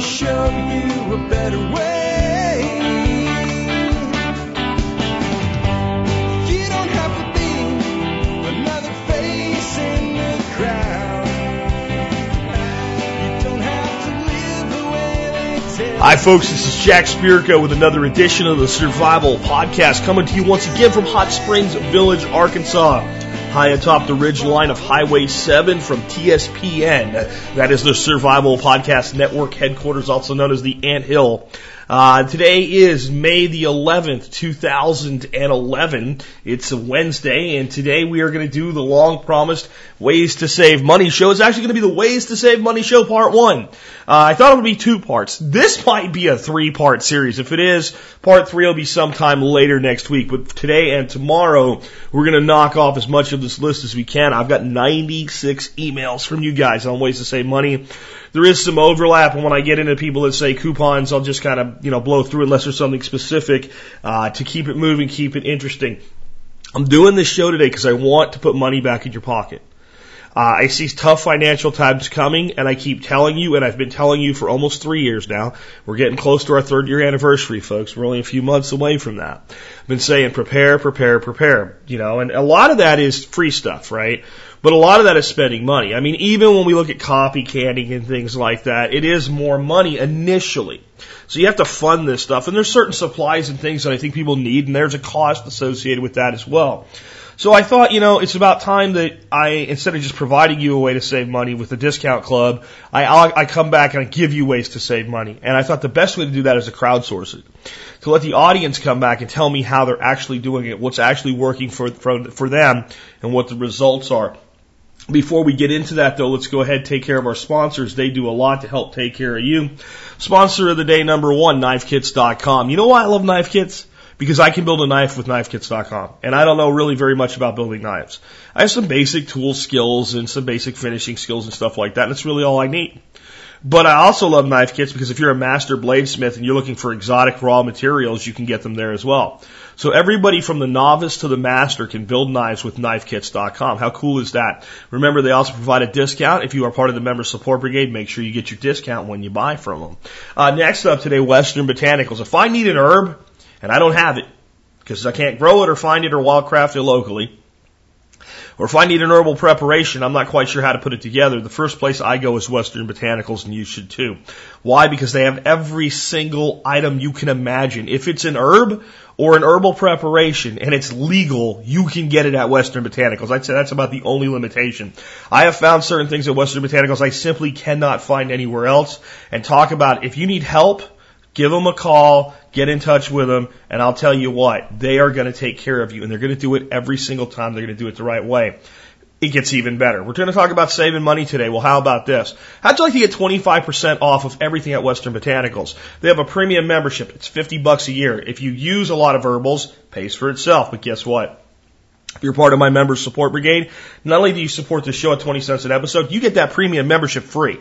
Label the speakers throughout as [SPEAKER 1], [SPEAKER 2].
[SPEAKER 1] show you a better way. You don't have to be another face in the crowd.
[SPEAKER 2] Hi, folks. This is Jack Spirko with another edition of the Survival Podcast coming to you once again from Hot Springs Village, Arkansas. High atop the ridge line of Highway 7 from TSPN. That is the Survival Podcast Network headquarters, also known as the Ant Hill. Uh, today is May the 11th, 2011. It's a Wednesday, and today we are going to do the long promised Ways to Save Money show. It's actually going to be the Ways to Save Money show part one. Uh, I thought it would be two parts. This might be a three part series. If it is, part three will be sometime later next week. But today and tomorrow, we're going to knock off as much of this list as we can. I've got 96 emails from you guys on ways to save money. There is some overlap, and when I get into people that say coupons, I'll just kind of you know blow through unless there's something specific uh, to keep it moving, keep it interesting. I'm doing this show today because I want to put money back in your pocket. Uh, I see tough financial times coming, and I keep telling you, and I've been telling you for almost three years now. We're getting close to our third year anniversary, folks. We're only a few months away from that. I've been saying prepare, prepare, prepare. You know, and a lot of that is free stuff, right? But a lot of that is spending money. I mean, even when we look at copy canning and things like that, it is more money initially. So you have to fund this stuff, and there's certain supplies and things that I think people need, and there's a cost associated with that as well. So I thought, you know, it's about time that I, instead of just providing you a way to save money with the discount club, I, I come back and I give you ways to save money. And I thought the best way to do that is to crowdsource it. To let the audience come back and tell me how they're actually doing it, what's actually working for, for, for them, and what the results are. Before we get into that though, let's go ahead and take care of our sponsors. They do a lot to help take care of you. Sponsor of the day number one, knifekits.com. You know why I love knife kits? Because I can build a knife with knifekits.com. And I don't know really very much about building knives. I have some basic tool skills and some basic finishing skills and stuff like that, and that's really all I need. But I also love knife kits because if you're a master bladesmith and you're looking for exotic raw materials, you can get them there as well. So everybody from the novice to the master can build knives with knifekits.com. How cool is that? Remember, they also provide a discount. If you are part of the member support brigade, make sure you get your discount when you buy from them. Uh, next up today, Western Botanicals. If I need an herb and I don't have it because I can't grow it or find it or wildcraft it locally, or if I need an herbal preparation, I'm not quite sure how to put it together. The first place I go is Western Botanicals, and you should too. Why? Because they have every single item you can imagine. If it's an herb or an herbal preparation and it's legal, you can get it at Western Botanicals. I'd say that's about the only limitation. I have found certain things at Western Botanicals I simply cannot find anywhere else. And talk about if you need help, give them a call, get in touch with them, and I'll tell you what, they are going to take care of you, and they're going to do it every single time. They're going to do it the right way. It gets even better. We're going to talk about saving money today. Well, how about this? How'd you like to get 25% off of everything at Western Botanicals? They have a premium membership. It's 50 bucks a year. If you use a lot of herbals, pays for itself. But guess what? If you're part of my member support brigade, not only do you support the show at 20 cents an episode, you get that premium membership free.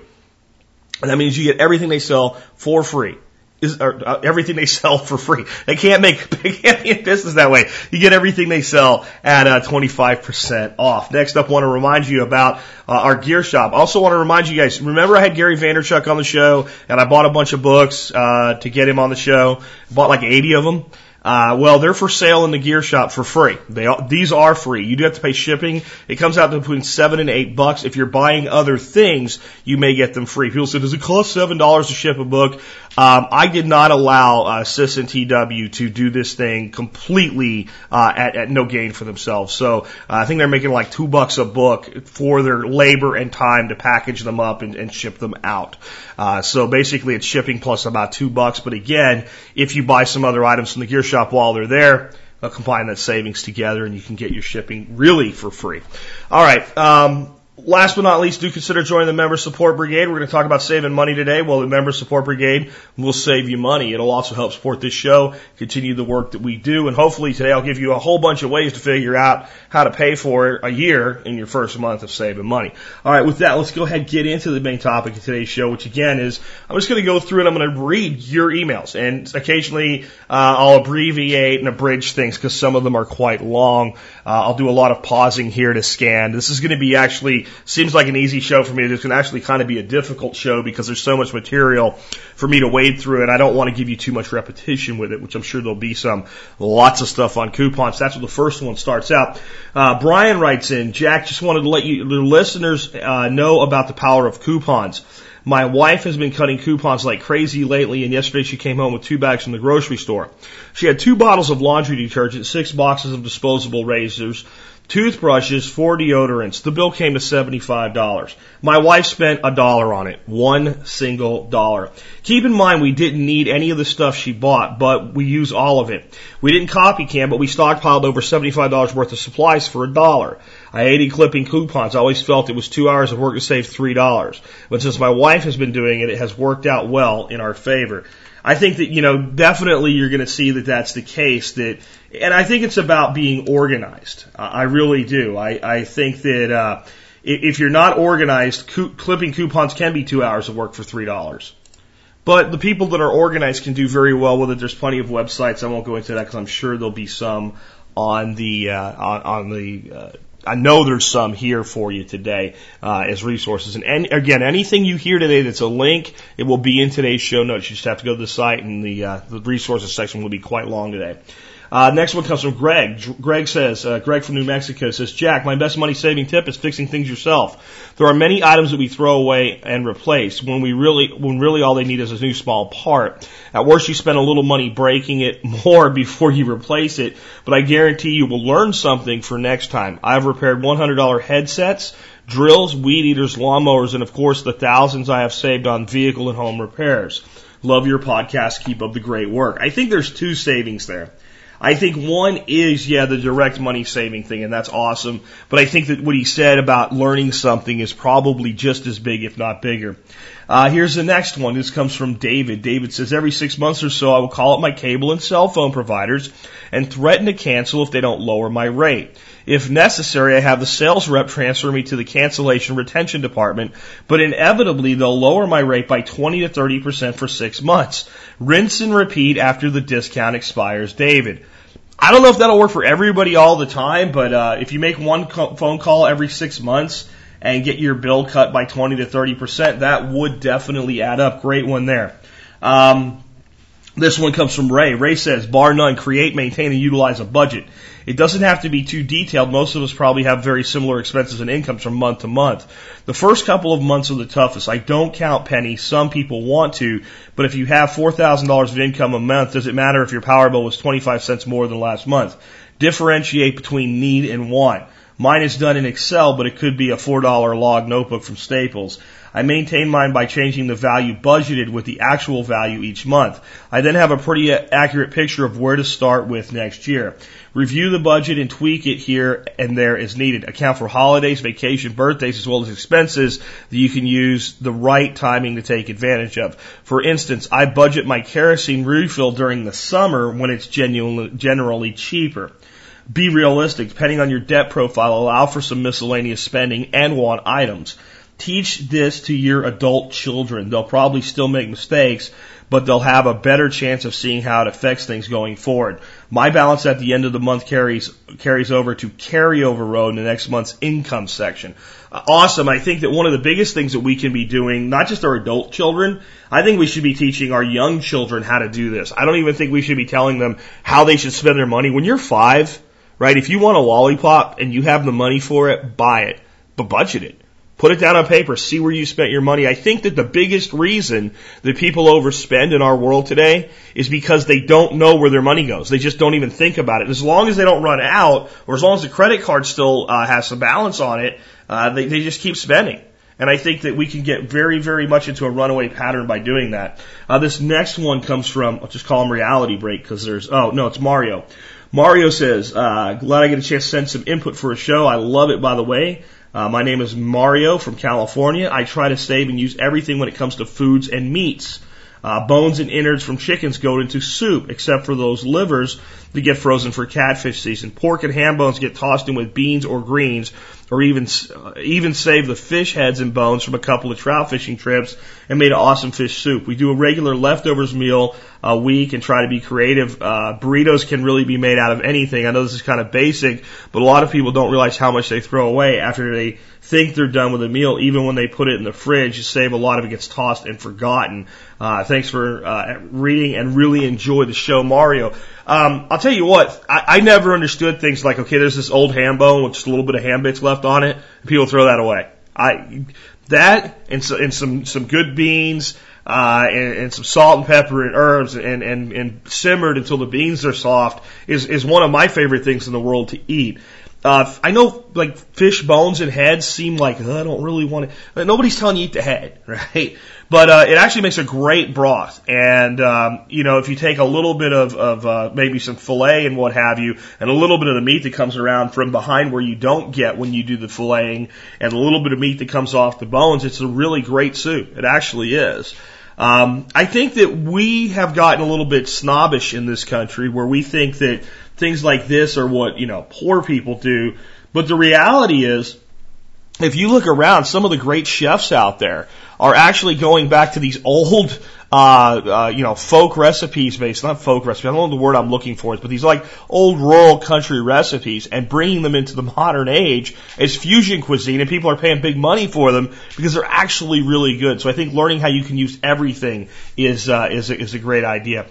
[SPEAKER 2] And that means you get everything they sell for free is uh, everything they sell for free. They can't make they can't be in business that way. You get everything they sell at uh, 25% off. Next up, want to remind you about uh, our gear shop. Also want to remind you guys. Remember, I had Gary Vaynerchuk on the show, and I bought a bunch of books uh, to get him on the show. Bought like 80 of them. Uh, well, they're for sale in the gear shop for free. They are, these are free. You do have to pay shipping. It comes out to between seven and eight bucks. If you're buying other things, you may get them free. People say, does it cost seven dollars to ship a book? Um, I did not allow uh, Sis and TW to do this thing completely uh, at, at no gain for themselves. So uh, I think they're making like two bucks a book for their labor and time to package them up and, and ship them out. Uh, so basically, it's shipping plus about two bucks. But again, if you buy some other items from the gear shop while they're there, they'll combine that savings together, and you can get your shipping really for free. All right. Um, Last but not least, do consider joining the Member Support Brigade. We're going to talk about saving money today. Well, the Member Support Brigade will save you money. It'll also help support this show, continue the work that we do, and hopefully today I'll give you a whole bunch of ways to figure out how to pay for a year in your first month of saving money. All right, with that, let's go ahead and get into the main topic of today's show, which again is I'm just going to go through and I'm going to read your emails, and occasionally uh, I'll abbreviate and abridge things because some of them are quite long. Uh, I'll do a lot of pausing here to scan. This is going to be actually seems like an easy show for me. It's going to actually kind of be a difficult show because there's so much material for me to wade through, and I don't want to give you too much repetition with it, which I'm sure there'll be some. Lots of stuff on coupons. That's what the first one starts out. Uh, Brian writes in, Jack, just wanted to let you, the listeners, uh, know about the power of coupons. My wife has been cutting coupons like crazy lately, and yesterday she came home with two bags from the grocery store. She had two bottles of laundry detergent, six boxes of disposable razors, toothbrushes, four deodorants. The bill came to $75. My wife spent a dollar on it. One single dollar. Keep in mind we didn't need any of the stuff she bought, but we use all of it. We didn't copy can, but we stockpiled over $75 worth of supplies for a dollar. I hated clipping coupons. I always felt it was two hours of work to save $3. But since my wife has been doing it, it has worked out well in our favor. I think that, you know, definitely you're going to see that that's the case that, and I think it's about being organized. I really do. I, I think that, uh, if you're not organized, clipping coupons can be two hours of work for three dollars. But the people that are organized can do very well with it. There's plenty of websites. I won't go into that because I'm sure there'll be some on the uh, on, on the uh, I know there's some here for you today uh, as resources. And, again, anything you hear today that's a link, it will be in today's show notes. You just have to go to the site, and the uh, the resources section will be quite long today. Uh, next one comes from Greg. Greg says, uh, Greg from New Mexico says, Jack, my best money saving tip is fixing things yourself. There are many items that we throw away and replace when we really, when really all they need is a new small part. At worst, you spend a little money breaking it more before you replace it, but I guarantee you will learn something for next time. I've repaired $100 headsets, drills, weed eaters, lawnmowers, and of course the thousands I have saved on vehicle and home repairs. Love your podcast. Keep up the great work. I think there's two savings there. I think one is, yeah, the direct money saving thing, and that's awesome. But I think that what he said about learning something is probably just as big, if not bigger. Uh, here's the next one. This comes from David. David says, every six months or so, I will call up my cable and cell phone providers and threaten to cancel if they don't lower my rate. If necessary, I have the sales rep transfer me to the cancellation retention department, but inevitably they'll lower my rate by 20 to 30% for six months. Rinse and repeat after the discount expires, David. I don't know if that'll work for everybody all the time, but uh, if you make one co- phone call every six months and get your bill cut by 20 to 30%, that would definitely add up. Great one there. Um, this one comes from Ray. Ray says, bar none, create, maintain, and utilize a budget. It doesn't have to be too detailed. Most of us probably have very similar expenses and incomes from month to month. The first couple of months are the toughest. I don't count pennies. Some people want to, but if you have $4,000 of income a month, does it matter if your power bill was 25 cents more than last month? Differentiate between need and want. Mine is done in Excel, but it could be a $4 log notebook from Staples. I maintain mine by changing the value budgeted with the actual value each month. I then have a pretty accurate picture of where to start with next year. Review the budget and tweak it here and there as needed. Account for holidays, vacation, birthdays, as well as expenses that you can use the right timing to take advantage of. For instance, I budget my kerosene refill during the summer when it's genuinely, generally cheaper. Be realistic. Depending on your debt profile, allow for some miscellaneous spending and want items. Teach this to your adult children. They'll probably still make mistakes, but they'll have a better chance of seeing how it affects things going forward. My balance at the end of the month carries carries over to carryover road in the next month's income section. Uh, awesome. I think that one of the biggest things that we can be doing, not just our adult children, I think we should be teaching our young children how to do this. I don't even think we should be telling them how they should spend their money. When you're five, right, if you want a lollipop and you have the money for it, buy it, but budget it. Put it down on paper. See where you spent your money. I think that the biggest reason that people overspend in our world today is because they don't know where their money goes. They just don't even think about it. As long as they don't run out, or as long as the credit card still uh, has some balance on it, uh, they, they just keep spending. And I think that we can get very, very much into a runaway pattern by doing that. Uh, this next one comes from, I'll just call him Reality Break because there's, oh, no, it's Mario. Mario says, uh, glad I get a chance to send some input for a show. I love it, by the way. Uh, my name is Mario from California. I try to save and use everything when it comes to foods and meats. Uh, bones and innards from chickens go into soup, except for those livers that get frozen for catfish season. Pork and ham bones get tossed in with beans or greens, or even uh, even save the fish heads and bones from a couple of trout fishing trips and made an awesome fish soup. We do a regular leftovers meal a week and try to be creative. Uh, burritos can really be made out of anything. I know this is kind of basic, but a lot of people don't realize how much they throw away after they think they're done with a meal. Even when they put it in the fridge, you save a lot of it gets tossed and forgotten. Uh, thanks for uh, reading and really enjoy the show, Mario. Um, I'll tell you what, I, I never understood things like, okay, there's this old ham bone with just a little bit of ham bits left on it. And people throw that away. I, that and, so, and some, some good beans, uh, and, and some salt and pepper and herbs and, and, and simmered until the beans are soft is, is one of my favorite things in the world to eat. Uh, I know like fish bones and heads seem like oh, I don't really want to. Nobody's telling you eat the head, right? But uh, it actually makes a great broth. And um, you know, if you take a little bit of, of uh, maybe some fillet and what have you, and a little bit of the meat that comes around from behind where you don't get when you do the filleting, and a little bit of meat that comes off the bones, it's a really great soup. It actually is. Um, I think that we have gotten a little bit snobbish in this country where we think that things like this are what, you know, poor people do. But the reality is, if you look around, some of the great chefs out there are actually going back to these old, uh, uh, you know, folk recipes based, not folk recipes, I don't know the word I'm looking for, but these like old rural country recipes and bringing them into the modern age as fusion cuisine and people are paying big money for them because they're actually really good. So I think learning how you can use everything is, uh, is, is a great idea.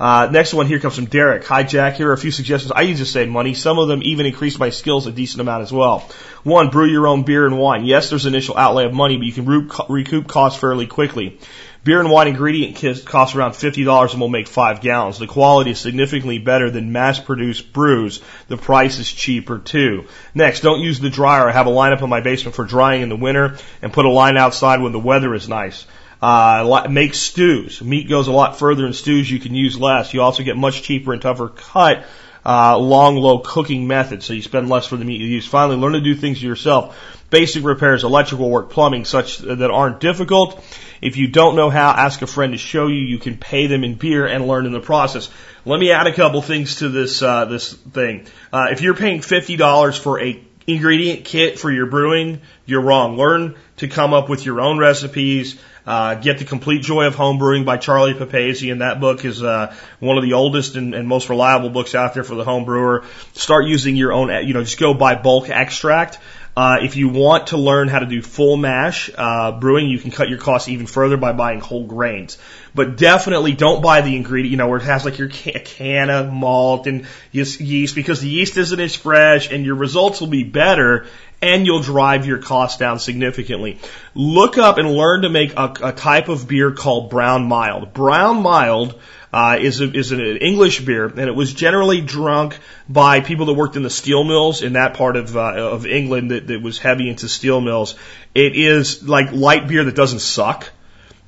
[SPEAKER 2] Uh, next one here comes from Derek. Hi, Jack. Here are a few suggestions. I use to save money. Some of them even increase my skills a decent amount as well. One, brew your own beer and wine. Yes, there's initial outlay of money, but you can recoup costs fairly quickly. Beer and wine ingredient cost around $50 and will make five gallons. The quality is significantly better than mass-produced brews. The price is cheaper too. Next, don't use the dryer. I have a line up in my basement for drying in the winter and put a line outside when the weather is nice. Uh, make stews. Meat goes a lot further in stews. You can use less. You also get much cheaper and tougher cut, uh, long, low cooking methods. So you spend less for the meat you use. Finally, learn to do things yourself. Basic repairs, electrical work, plumbing, such that aren't difficult. If you don't know how, ask a friend to show you. You can pay them in beer and learn in the process. Let me add a couple things to this uh, this thing. Uh, if you're paying fifty dollars for a ingredient kit for your brewing, you're wrong. Learn to come up with your own recipes. Uh, get the complete joy of homebrewing by Charlie Papazian, and that book is uh, one of the oldest and, and most reliable books out there for the home brewer. Start using your own, you know, just go buy bulk extract. Uh, if you want to learn how to do full mash uh, brewing, you can cut your costs even further by buying whole grains. But definitely don't buy the ingredient, you know, where it has like your can, can of malt and yeast, because the yeast isn't as fresh, and your results will be better and you'll drive your costs down significantly. Look up and learn to make a, a type of beer called brown mild. Brown mild uh, is, a, is an English beer, and it was generally drunk by people that worked in the steel mills in that part of uh, of England that, that was heavy into steel mills. It is like light beer that doesn't suck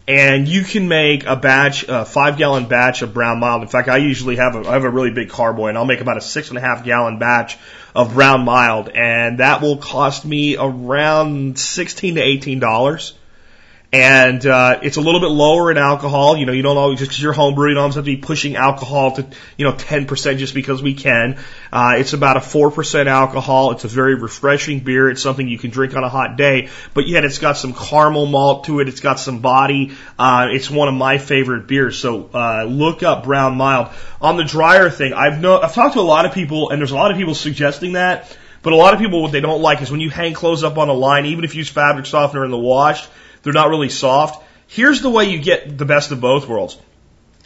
[SPEAKER 2] and you can make a batch, a five gallon batch of brown mild. In fact, I usually have a, I have a really big carboy and I'll make about a six and a half gallon batch of brown mild and that will cost me around 16 to 18 dollars and uh, it's a little bit lower in alcohol. You know, you don't always just because you're homebrew, you don't always have to be pushing alcohol to you know 10% just because we can. Uh, it's about a 4% alcohol. It's a very refreshing beer. It's something you can drink on a hot day, but yet it's got some caramel malt to it. It's got some body. Uh, it's one of my favorite beers. So uh, look up Brown Mild on the dryer thing. I've know I've talked to a lot of people, and there's a lot of people suggesting that. But a lot of people, what they don't like is when you hang clothes up on a line, even if you use fabric softener in the wash, they're not really soft. Here's the way you get the best of both worlds.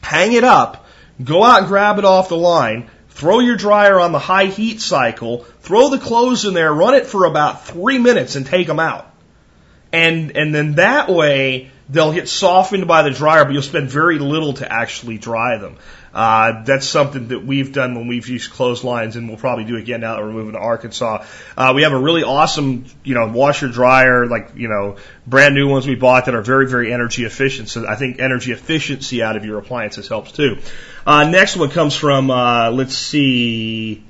[SPEAKER 2] Hang it up, go out and grab it off the line, throw your dryer on the high heat cycle, throw the clothes in there, run it for about three minutes and take them out. And, and then that way, they'll get softened by the dryer, but you'll spend very little to actually dry them. Uh, that's something that we've done when we've used clotheslines, and we'll probably do again now that we're moving to Arkansas. Uh, we have a really awesome, you know, washer dryer, like you know, brand new ones we bought that are very, very energy efficient. So I think energy efficiency out of your appliances helps too. Uh, next one comes from, uh, let's see.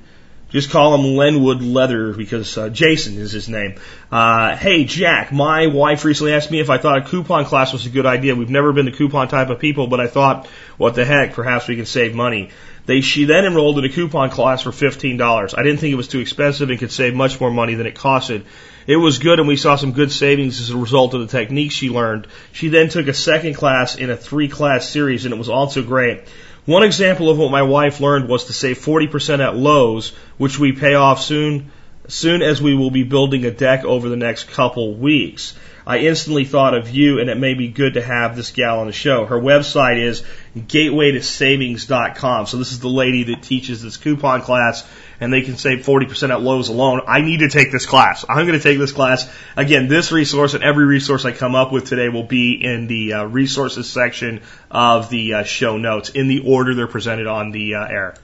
[SPEAKER 2] Just call him Lenwood Leather because uh, Jason is his name. Uh, hey, Jack, my wife recently asked me if I thought a coupon class was a good idea. We've never been the coupon type of people, but I thought, what the heck, perhaps we can save money. They, she then enrolled in a coupon class for $15. I didn't think it was too expensive and could save much more money than it costed. It was good and we saw some good savings as a result of the techniques she learned. She then took a second class in a three class series and it was also great. One example of what my wife learned was to save 40% at Lowe's, which we pay off soon, soon as we will be building a deck over the next couple weeks. I instantly thought of you and it may be good to have this gal on the show. Her website is gatewaytosavings.com. So this is the lady that teaches this coupon class and they can save 40% at Lowe's alone. I need to take this class. I'm going to take this class. Again, this resource and every resource I come up with today will be in the uh, resources section of the uh, show notes in the order they're presented on the uh, air.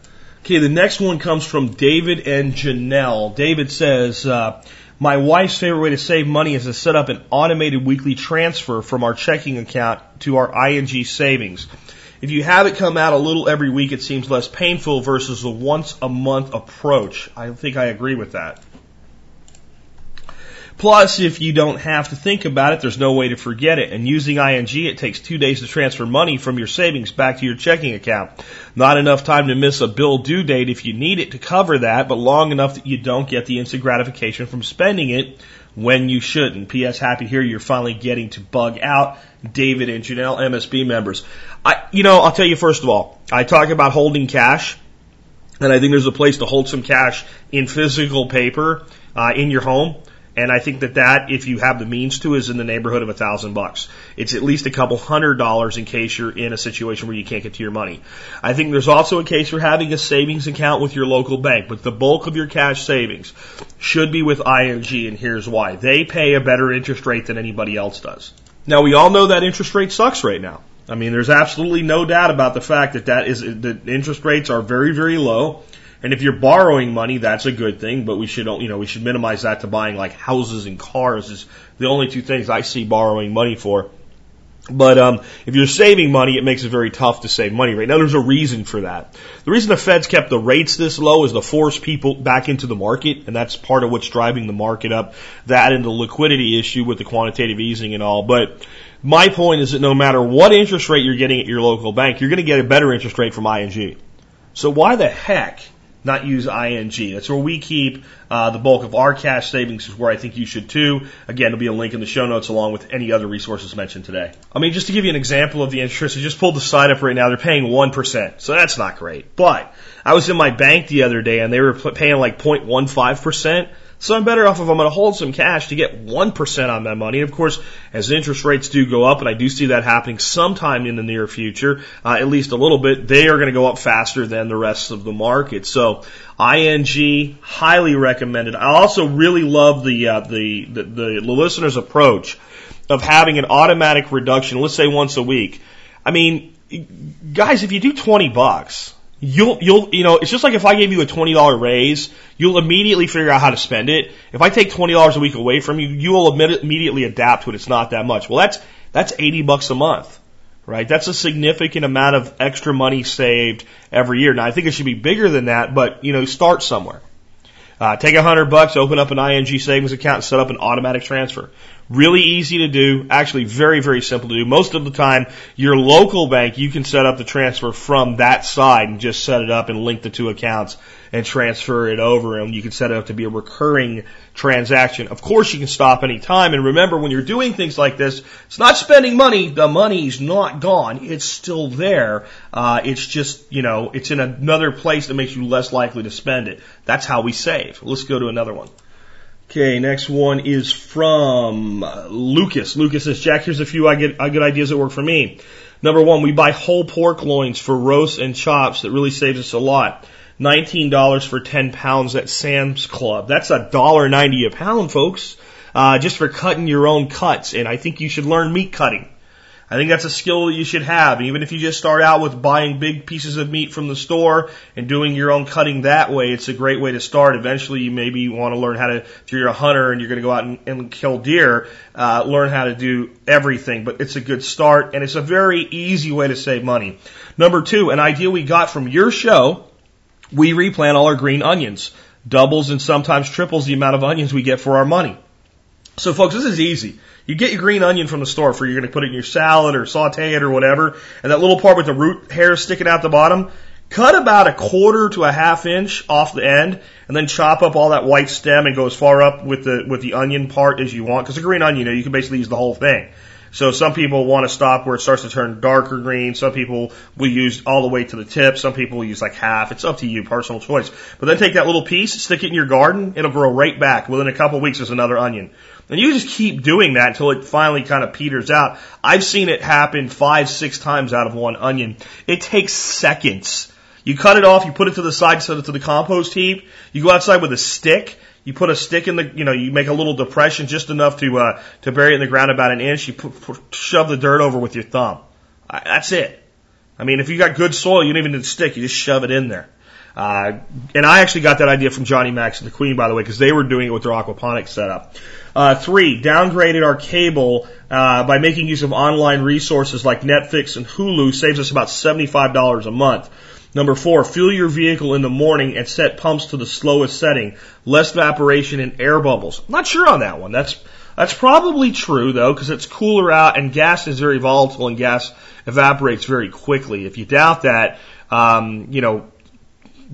[SPEAKER 2] Okay, the next one comes from David and Janelle. David says, uh, my wife's favorite way to save money is to set up an automated weekly transfer from our checking account to our ING savings. If you have it come out a little every week, it seems less painful versus the once a month approach. I think I agree with that. Plus, if you don't have to think about it, there's no way to forget it. And using ING, it takes two days to transfer money from your savings back to your checking account. Not enough time to miss a bill due date if you need it to cover that, but long enough that you don't get the instant gratification from spending it when you shouldn't. P.S. Happy here you're finally getting to bug out David and Janelle MSB members. I, you know, I'll tell you first of all, I talk about holding cash, and I think there's a place to hold some cash in physical paper uh, in your home. And I think that that, if you have the means to, is in the neighborhood of a thousand bucks. It's at least a couple hundred dollars in case you're in a situation where you can't get to your money. I think there's also a case for having a savings account with your local bank, but the bulk of your cash savings should be with ING, and here's why. They pay a better interest rate than anybody else does. Now we all know that interest rate sucks right now. I mean, there's absolutely no doubt about the fact that that is, that interest rates are very, very low and if you're borrowing money, that's a good thing, but we should, you know, we should minimize that to buying like houses and cars is the only two things I see borrowing money for. But um, if you're saving money, it makes it very tough to save money right now. There's a reason for that. The reason the Fed's kept the rates this low is to force people back into the market, and that's part of what's driving the market up. That and the liquidity issue with the quantitative easing and all. But my point is that no matter what interest rate you're getting at your local bank, you're going to get a better interest rate from ING. So why the heck not use ING. That's where we keep uh, the bulk of our cash savings, is where I think you should too. Again, there'll be a link in the show notes along with any other resources mentioned today. I mean, just to give you an example of the interest, I just pulled the site up right now. They're paying 1%, so that's not great. But I was in my bank the other day and they were paying like 0.15%. So I'm better off if I'm going to hold some cash to get 1% on my money. And of course, as interest rates do go up, and I do see that happening sometime in the near future, uh, at least a little bit, they are going to go up faster than the rest of the market. So ING, highly recommended. I also really love the, uh, the, the, the listener's approach of having an automatic reduction, let's say once a week. I mean, guys, if you do 20 bucks, you'll you'll you know it's just like if I gave you a twenty dollar raise, you'll immediately figure out how to spend it. If I take twenty dollars a week away from you, you will immediately adapt to it. It's not that much. Well, that's that's eighty bucks a month, right? That's a significant amount of extra money saved every year. Now I think it should be bigger than that, but you know start somewhere. Uh, take a hundred bucks, open up an ING savings account, and set up an automatic transfer. Really easy to do. Actually, very, very simple to do. Most of the time, your local bank, you can set up the transfer from that side and just set it up and link the two accounts and transfer it over. And you can set it up to be a recurring transaction. Of course, you can stop any time. And remember, when you're doing things like this, it's not spending money. The money's not gone. It's still there. Uh, it's just, you know, it's in another place that makes you less likely to spend it. That's how we save. Let's go to another one. Okay, next one is from Lucas. Lucas says, Jack, here's a few I get, I get ideas that work for me. Number one, we buy whole pork loins for roasts and chops that really saves us a lot. $19 for 10 pounds at Sam's Club. That's a dollar ninety a pound, folks, uh, just for cutting your own cuts. And I think you should learn meat cutting. I think that's a skill that you should have. Even if you just start out with buying big pieces of meat from the store and doing your own cutting that way, it's a great way to start. Eventually, you maybe want to learn how to, if you're a hunter and you're going to go out and, and kill deer, uh, learn how to do everything. But it's a good start and it's a very easy way to save money. Number two, an idea we got from your show, we replant all our green onions. doubles and sometimes triples the amount of onions we get for our money. So folks, this is easy. You get your green onion from the store for you're going to put it in your salad or saute it or whatever, and that little part with the root hairs sticking out the bottom, cut about a quarter to a half inch off the end, and then chop up all that white stem and go as far up with the with the onion part as you want. Because the green onion, you, know, you can basically use the whole thing. So some people want to stop where it starts to turn darker green. Some people will use all the way to the tip. Some people will use like half. It's up to you, personal choice. But then take that little piece, stick it in your garden. It'll grow right back. Within a couple of weeks, there's another onion. And you just keep doing that until it finally kind of peters out. I've seen it happen five, six times out of one onion. It takes seconds. You cut it off, you put it to the side, set it to the compost heap. You go outside with a stick. You put a stick in the, you know, you make a little depression just enough to uh, to bury it in the ground about an inch. You put, put, shove the dirt over with your thumb. I, that's it. I mean, if you got good soil, you don't even need a stick. You just shove it in there. Uh, and I actually got that idea from Johnny Max and the Queen, by the way, because they were doing it with their aquaponics setup. Uh, three, downgraded our cable uh, by making use of online resources like Netflix and Hulu saves us about $75 a month. Number four, fuel your vehicle in the morning and set pumps to the slowest setting. Less evaporation and air bubbles. I'm not sure on that one. That's that's probably true though, because it's cooler out and gas is very volatile and gas evaporates very quickly. If you doubt that, um, you know,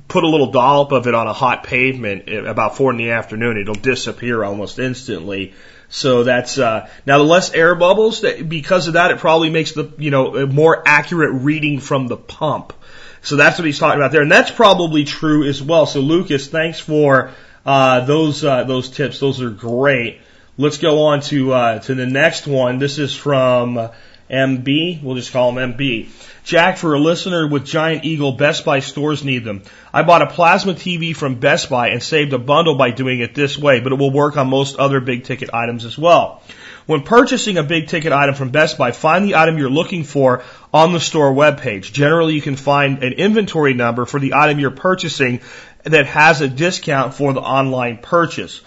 [SPEAKER 2] put a little dollop of it on a hot pavement about four in the afternoon, it'll disappear almost instantly. So that's uh, now the less air bubbles. That because of that, it probably makes the you know more accurate reading from the pump. So that's what he's talking about there, and that's probably true as well. So Lucas, thanks for uh, those uh, those tips. Those are great. Let's go on to uh, to the next one. This is from MB. We'll just call him MB. Jack, for a listener with Giant Eagle, Best Buy stores need them. I bought a plasma TV from Best Buy and saved a bundle by doing it this way, but it will work on most other big ticket items as well. When purchasing a big ticket item from Best Buy, find the item you're looking for on the store webpage. Generally, you can find an inventory number for the item you're purchasing that has a discount for the online purchase.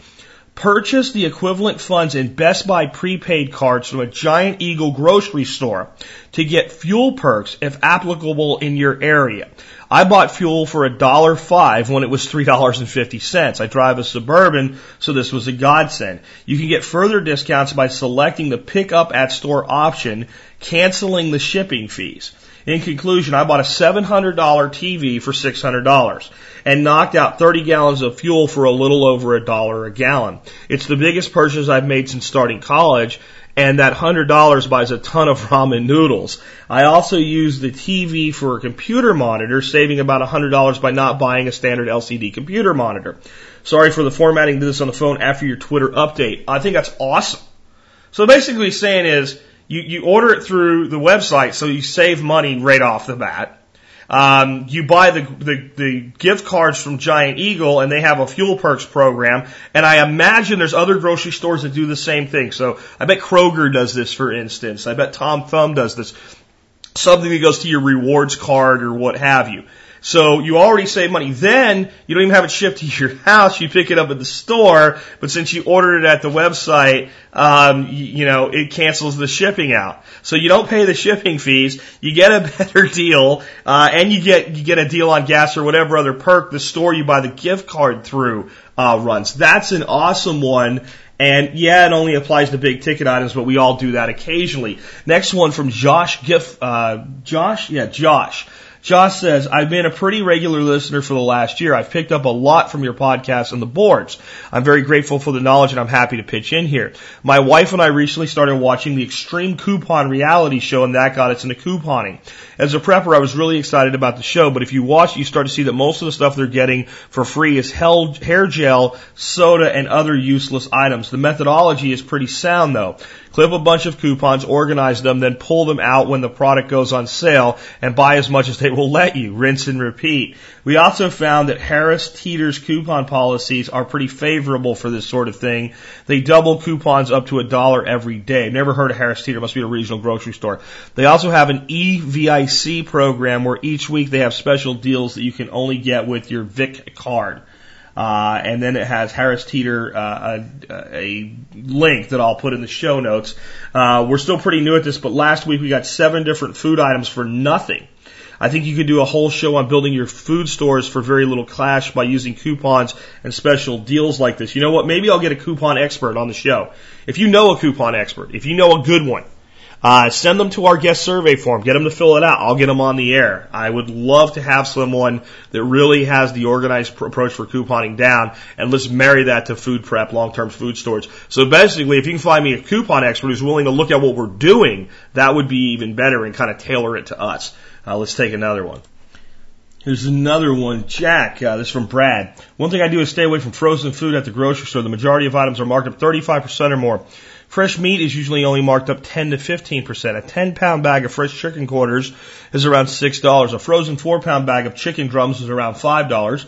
[SPEAKER 2] Purchase the equivalent funds in Best Buy prepaid cards from a Giant Eagle grocery store to get fuel perks if applicable in your area. I bought fuel for a dollar five when it was three dollars and fifty cents. I drive a suburban, so this was a godsend. You can get further discounts by selecting the pick up at store option, canceling the shipping fees. In conclusion, I bought a $700 TV for $600 and knocked out 30 gallons of fuel for a little over a dollar a gallon. It's the biggest purchase I've made since starting college and that $100 buys a ton of ramen noodles. I also use the TV for a computer monitor, saving about $100 by not buying a standard LCD computer monitor. Sorry for the formatting, did this on the phone after your Twitter update. I think that's awesome. So basically saying is, you, you order it through the website, so you save money right off the bat. Um, you buy the, the, the gift cards from Giant Eagle and they have a fuel perks program. And I imagine there's other grocery stores that do the same thing. So I bet Kroger does this, for instance. I bet Tom Thumb does this. Something that goes to your rewards card or what have you. So you already save money. Then you don't even have it shipped to your house. You pick it up at the store, but since you ordered it at the website, um, you, you know it cancels the shipping out. So you don't pay the shipping fees. You get a better deal, uh, and you get you get a deal on gas or whatever other perk the store you buy the gift card through uh, runs. That's an awesome one. And yeah, it only applies to big ticket items, but we all do that occasionally. Next one from Josh Giff, uh, Josh, yeah, Josh. Josh says, I've been a pretty regular listener for the last year. I've picked up a lot from your podcast and the boards. I'm very grateful for the knowledge and I'm happy to pitch in here. My wife and I recently started watching the Extreme Coupon reality show and that got us into couponing. As a prepper, I was really excited about the show, but if you watch, you start to see that most of the stuff they're getting for free is hair gel, soda, and other useless items. The methodology is pretty sound though clip a bunch of coupons, organize them, then pull them out when the product goes on sale and buy as much as they will let you. Rinse and repeat. We also found that Harris Teeter's coupon policies are pretty favorable for this sort of thing. They double coupons up to a dollar every day. Never heard of Harris Teeter. Must be a regional grocery store. They also have an EVIC program where each week they have special deals that you can only get with your VIC card. Uh, and then it has Harris Teeter, uh, a, a, link that I'll put in the show notes. Uh, we're still pretty new at this, but last week we got seven different food items for nothing. I think you could do a whole show on building your food stores for very little cash by using coupons and special deals like this. You know what? Maybe I'll get a coupon expert on the show. If you know a coupon expert, if you know a good one, uh, send them to our guest survey form. Get them to fill it out. I'll get them on the air. I would love to have someone that really has the organized pr- approach for couponing down, and let's marry that to food prep, long-term food storage. So basically, if you can find me a coupon expert who's willing to look at what we're doing, that would be even better and kind of tailor it to us. Uh, let's take another one. Here's another one. Jack, uh, this is from Brad. One thing I do is stay away from frozen food at the grocery store. The majority of items are marked up 35% or more. Fresh meat is usually only marked up 10 to 15%. A 10 pound bag of fresh chicken quarters is around $6. A frozen 4 pound bag of chicken drums is around $5.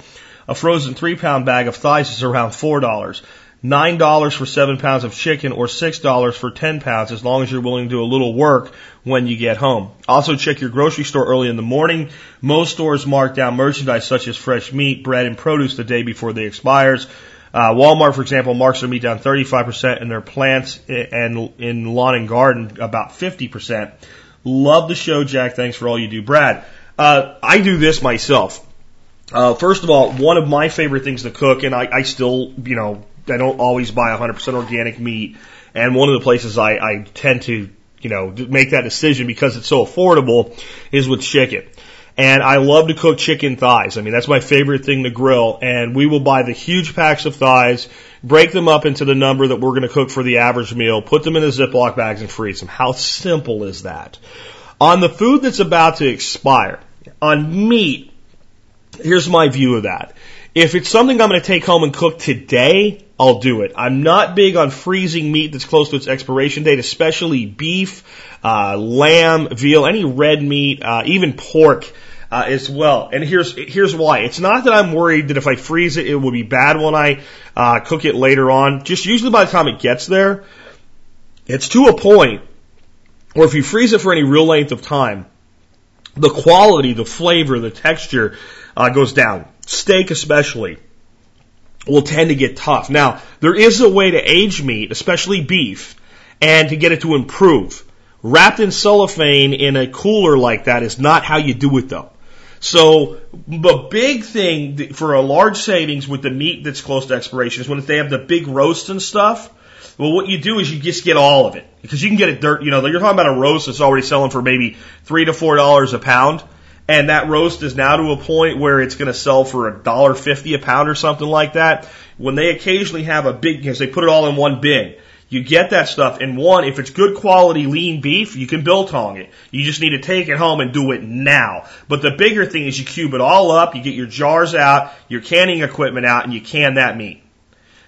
[SPEAKER 2] A frozen 3 pound bag of thighs is around $4. $9 for 7 pounds of chicken or $6 for 10 pounds as long as you're willing to do a little work when you get home. Also check your grocery store early in the morning. Most stores mark down merchandise such as fresh meat, bread, and produce the day before they expires. Uh, Walmart, for example, marks their meat down 35% and their plants and in lawn and garden about 50%. Love the show, Jack. Thanks for all you do. Brad, uh, I do this myself. Uh, first of all, one of my favorite things to cook, and I, I still, you know, I don't always buy 100% organic meat. And one of the places I, I tend to, you know, make that decision because it's so affordable is with chicken. And I love to cook chicken thighs. I mean, that's my favorite thing to grill. And we will buy the huge packs of thighs, break them up into the number that we're going to cook for the average meal, put them in the Ziploc bags and freeze them. How simple is that? On the food that's about to expire, on meat, here's my view of that. If it's something I'm going to take home and cook today, I'll do it. I'm not big on freezing meat that's close to its expiration date, especially beef, uh, lamb, veal, any red meat, uh, even pork uh, as well. And here's here's why. It's not that I'm worried that if I freeze it, it will be bad when I uh, cook it later on. Just usually by the time it gets there, it's to a point where if you freeze it for any real length of time, the quality, the flavor, the texture uh, goes down. Steak especially will tend to get tough. Now, there is a way to age meat, especially beef, and to get it to improve. Wrapped in cellophane in a cooler like that is not how you do it though. So the big thing for a large savings with the meat that's close to expiration is when they have the big roast and stuff. Well, what you do is you just get all of it because you can get it dirt. You know, you're talking about a roast that's already selling for maybe three to four dollars a pound, and that roast is now to a point where it's going to sell for a dollar fifty a pound or something like that. When they occasionally have a big, because they put it all in one bin. You get that stuff, and one, if it's good quality lean beef, you can biltong it. You just need to take it home and do it now. But the bigger thing is you cube it all up, you get your jars out, your canning equipment out, and you can that meat.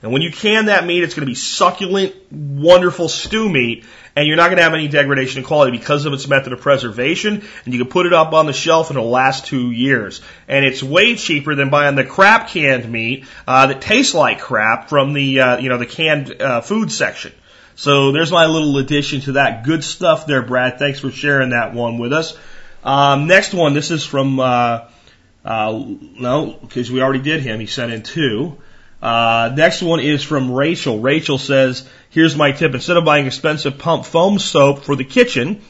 [SPEAKER 2] And when you can that meat, it's going to be succulent, wonderful stew meat, and you're not going to have any degradation in quality because of its method of preservation. And you can put it up on the shelf and it'll last two years. And it's way cheaper than buying the crap canned meat uh, that tastes like crap from the uh, you know the canned uh, food section. So there's my little addition to that. Good stuff there, Brad. Thanks for sharing that one with us. Um, next one. This is from uh, uh, no, because we already did him. He sent in two. Uh, next one is from Rachel. Rachel says, here's my tip. Instead of buying expensive pump foam soap for the kitchen,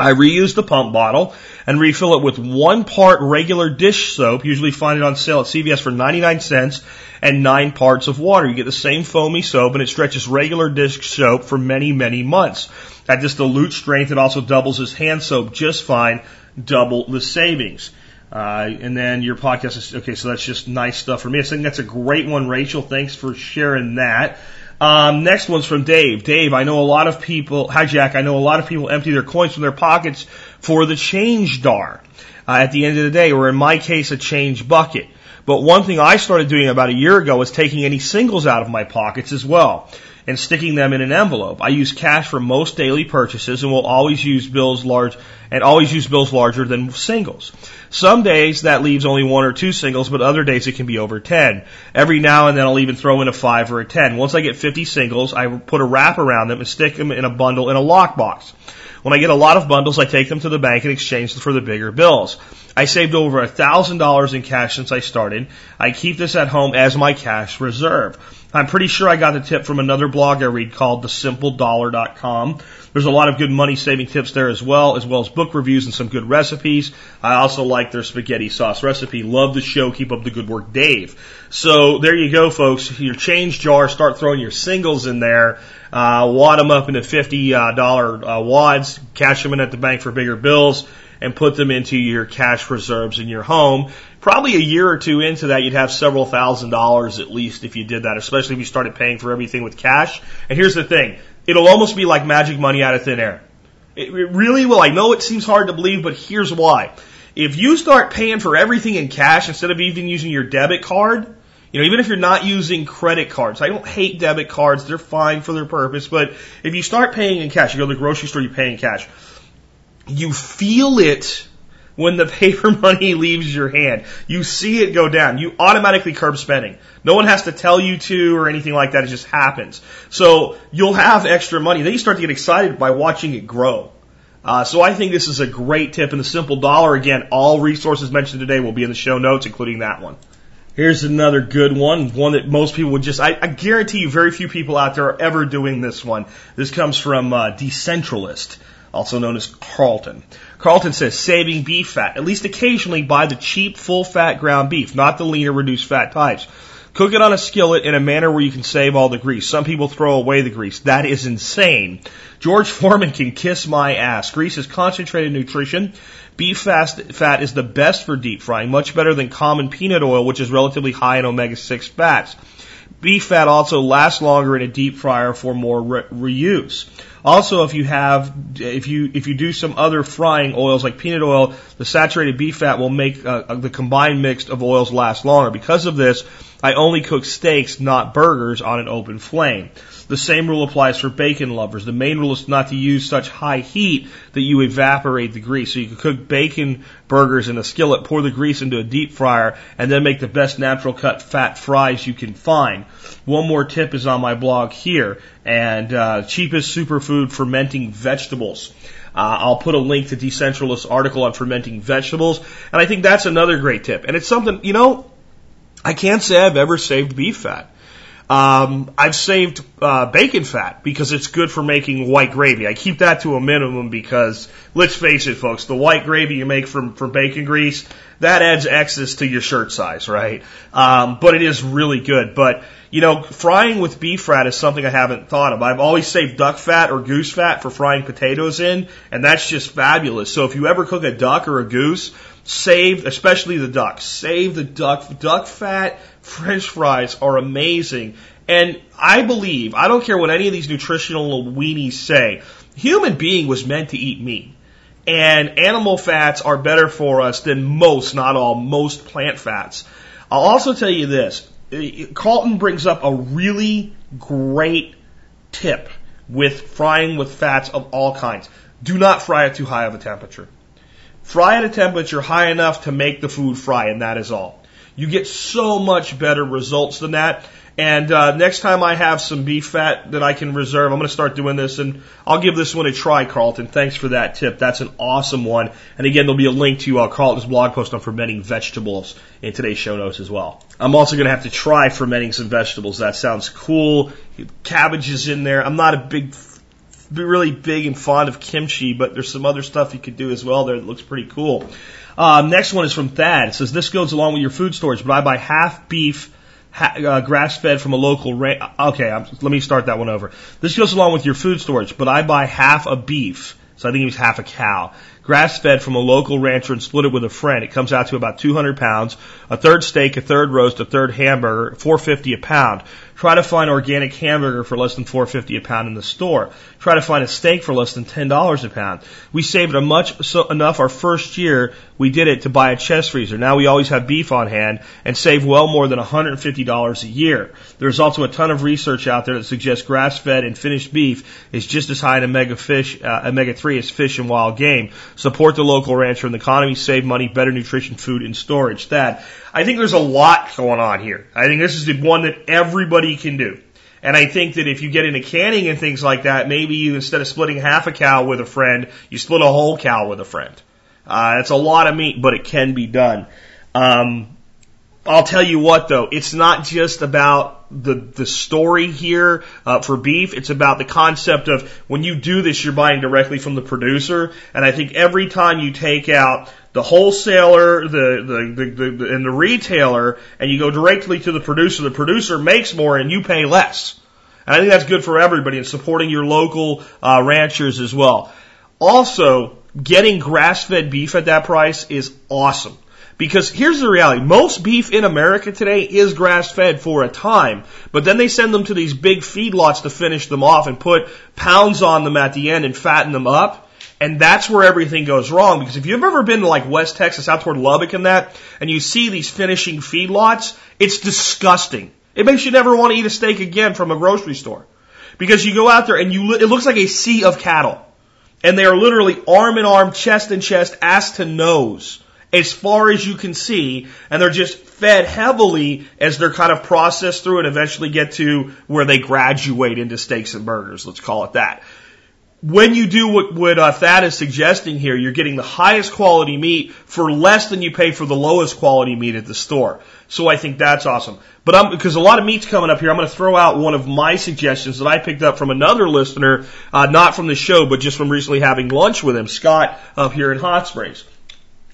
[SPEAKER 2] I reuse the pump bottle and refill it with one part regular dish soap. Usually find it on sale at CVS for 99 cents and nine parts of water. You get the same foamy soap and it stretches regular dish soap for many, many months. At this dilute strength, it also doubles as hand soap just fine, double the savings. Uh, and then your podcast is okay. So that's just nice stuff for me. I think that's a great one, Rachel. Thanks for sharing that. Um, next one's from Dave. Dave, I know a lot of people. Hi, Jack. I know a lot of people empty their coins from their pockets for the change jar uh, at the end of the day, or in my case, a change bucket. But one thing I started doing about a year ago was taking any singles out of my pockets as well and sticking them in an envelope. I use cash for most daily purchases and will always use bills large and always use bills larger than singles. Some days that leaves only one or two singles, but other days it can be over 10. Every now and then I'll even throw in a 5 or a 10. Once I get 50 singles, I put a wrap around them and stick them in a bundle in a lockbox. When I get a lot of bundles, I take them to the bank and exchange them for the bigger bills. I saved over a thousand dollars in cash since I started. I keep this at home as my cash reserve. I'm pretty sure I got the tip from another blog I read called thesimpledollar.com. There's a lot of good money saving tips there as well, as well as book reviews and some good recipes. I also like their spaghetti sauce recipe. Love the show. Keep up the good work, Dave. So there you go, folks. Your change jar, start throwing your singles in there. Uh, wad them up into $50 uh, dollar, uh, wads, cash them in at the bank for bigger bills, and put them into your cash reserves in your home. Probably a year or two into that, you'd have several thousand dollars at least if you did that, especially if you started paying for everything with cash. And here's the thing. It'll almost be like magic money out of thin air. It, really will. I know it seems hard to believe, but here's why. If you start paying for everything in cash instead of even using your debit card, you know, even if you're not using credit cards, I don't hate debit cards. They're fine for their purpose. But if you start paying in cash, you go to the grocery store, you pay in cash. You feel it when the paper money leaves your hand. You see it go down. You automatically curb spending. No one has to tell you to or anything like that. It just happens. So you'll have extra money. Then you start to get excited by watching it grow. Uh, so I think this is a great tip. And the simple dollar, again, all resources mentioned today will be in the show notes, including that one. Here's another good one, one that most people would just, I, I guarantee you very few people out there are ever doing this one. This comes from uh, Decentralist, also known as Carlton. Carlton says saving beef fat, at least occasionally buy the cheap full fat ground beef, not the leaner reduced fat types. Cook it on a skillet in a manner where you can save all the grease. Some people throw away the grease. That is insane. George Foreman can kiss my ass. Grease is concentrated nutrition. Beef fat is the best for deep frying, much better than common peanut oil, which is relatively high in omega-6 fats. Beef fat also lasts longer in a deep fryer for more re- reuse. Also, if you have, if you, if you do some other frying oils like peanut oil, the saturated beef fat will make uh, the combined mix of oils last longer. Because of this, I only cook steaks, not burgers, on an open flame. The same rule applies for bacon lovers. The main rule is not to use such high heat that you evaporate the grease. So you can cook bacon burgers in a skillet, pour the grease into a deep fryer, and then make the best natural cut fat fries you can find. One more tip is on my blog here, and uh, cheapest superfood fermenting vegetables. Uh, I'll put a link to Decentralist article on fermenting vegetables, and I think that's another great tip. And it's something, you know, I can't say I've ever saved beef fat. Um, I've saved uh, bacon fat because it's good for making white gravy. I keep that to a minimum because let's face it, folks, the white gravy you make from from bacon grease that adds excess to your shirt size, right? Um, but it is really good. But you know, frying with beef fat is something I haven't thought of. I've always saved duck fat or goose fat for frying potatoes in, and that's just fabulous. So if you ever cook a duck or a goose, save, especially the duck, save the duck. Duck fat French fries are amazing. And I believe, I don't care what any of these nutritional weenies say, human being was meant to eat meat. And animal fats are better for us than most, not all, most plant fats. I'll also tell you this. Carlton brings up a really great tip with frying with fats of all kinds. Do not fry at too high of a temperature. Fry at a temperature high enough to make the food fry, and that is all. You get so much better results than that. And uh, next time I have some beef fat that I can reserve, I'm going to start doing this, and I'll give this one a try, Carlton. Thanks for that tip. That's an awesome one. And again, there'll be a link to uh, Carlton's blog post on fermenting vegetables in today's show notes as well. I'm also going to have to try fermenting some vegetables. That sounds cool. Cabbage is in there. I'm not a big, really big and fond of kimchi, but there's some other stuff you could do as well there that looks pretty cool. Uh, next one is from Thad. It says, this goes along with your food storage, but I buy half beef, uh, grass fed from a local ra- Okay, I'm, let me start that one over. This goes along with your food storage, but I buy half a beef. So I think it was half a cow. Grass fed from a local rancher and split it with a friend. It comes out to about 200 pounds. A third steak, a third roast, a third hamburger, 450 a pound. Try to find organic hamburger for less than 450 a pound in the store. Try to find a steak for less than $10 a pound. We saved a much so enough our first year we did it to buy a chest freezer. Now we always have beef on hand and save well more than $150 a year. There's also a ton of research out there that suggests grass-fed and finished beef is just as high in omega fish, uh, omega 3 as fish and wild game. Support the local rancher and the economy, save money, better nutrition, food, and storage. That I think there's a lot going on here. I think this is the one that everybody can do. And I think that if you get into canning and things like that, maybe you instead of splitting half a cow with a friend, you split a whole cow with a friend. Uh, it's a lot of meat, but it can be done. Um, I'll tell you what though, it's not just about the the story here uh, for beef. It's about the concept of when you do this, you're buying directly from the producer. And I think every time you take out the wholesaler, the the, the, the, and the retailer, and you go directly to the producer, the producer makes more and you pay less. And I think that's good for everybody and supporting your local uh, ranchers as well. Also, getting grass-fed beef at that price is awesome. Because here's the reality. Most beef in America today is grass fed for a time, but then they send them to these big feedlots to finish them off and put pounds on them at the end and fatten them up. And that's where everything goes wrong. Because if you've ever been to like West Texas, out toward Lubbock and that, and you see these finishing feedlots, it's disgusting. It makes you never want to eat a steak again from a grocery store. Because you go out there and you, it looks like a sea of cattle. And they are literally arm in arm, chest in chest, ass to nose as far as you can see, and they're just fed heavily as they're kind of processed through and eventually get to where they graduate into steaks and burgers. Let's call it that. When you do what, what uh, Thad is suggesting here, you're getting the highest quality meat for less than you pay for the lowest quality meat at the store. So I think that's awesome. But I'm, because a lot of meat's coming up here, I'm going to throw out one of my suggestions that I picked up from another listener, uh, not from the show, but just from recently having lunch with him, Scott, up here in Hot Springs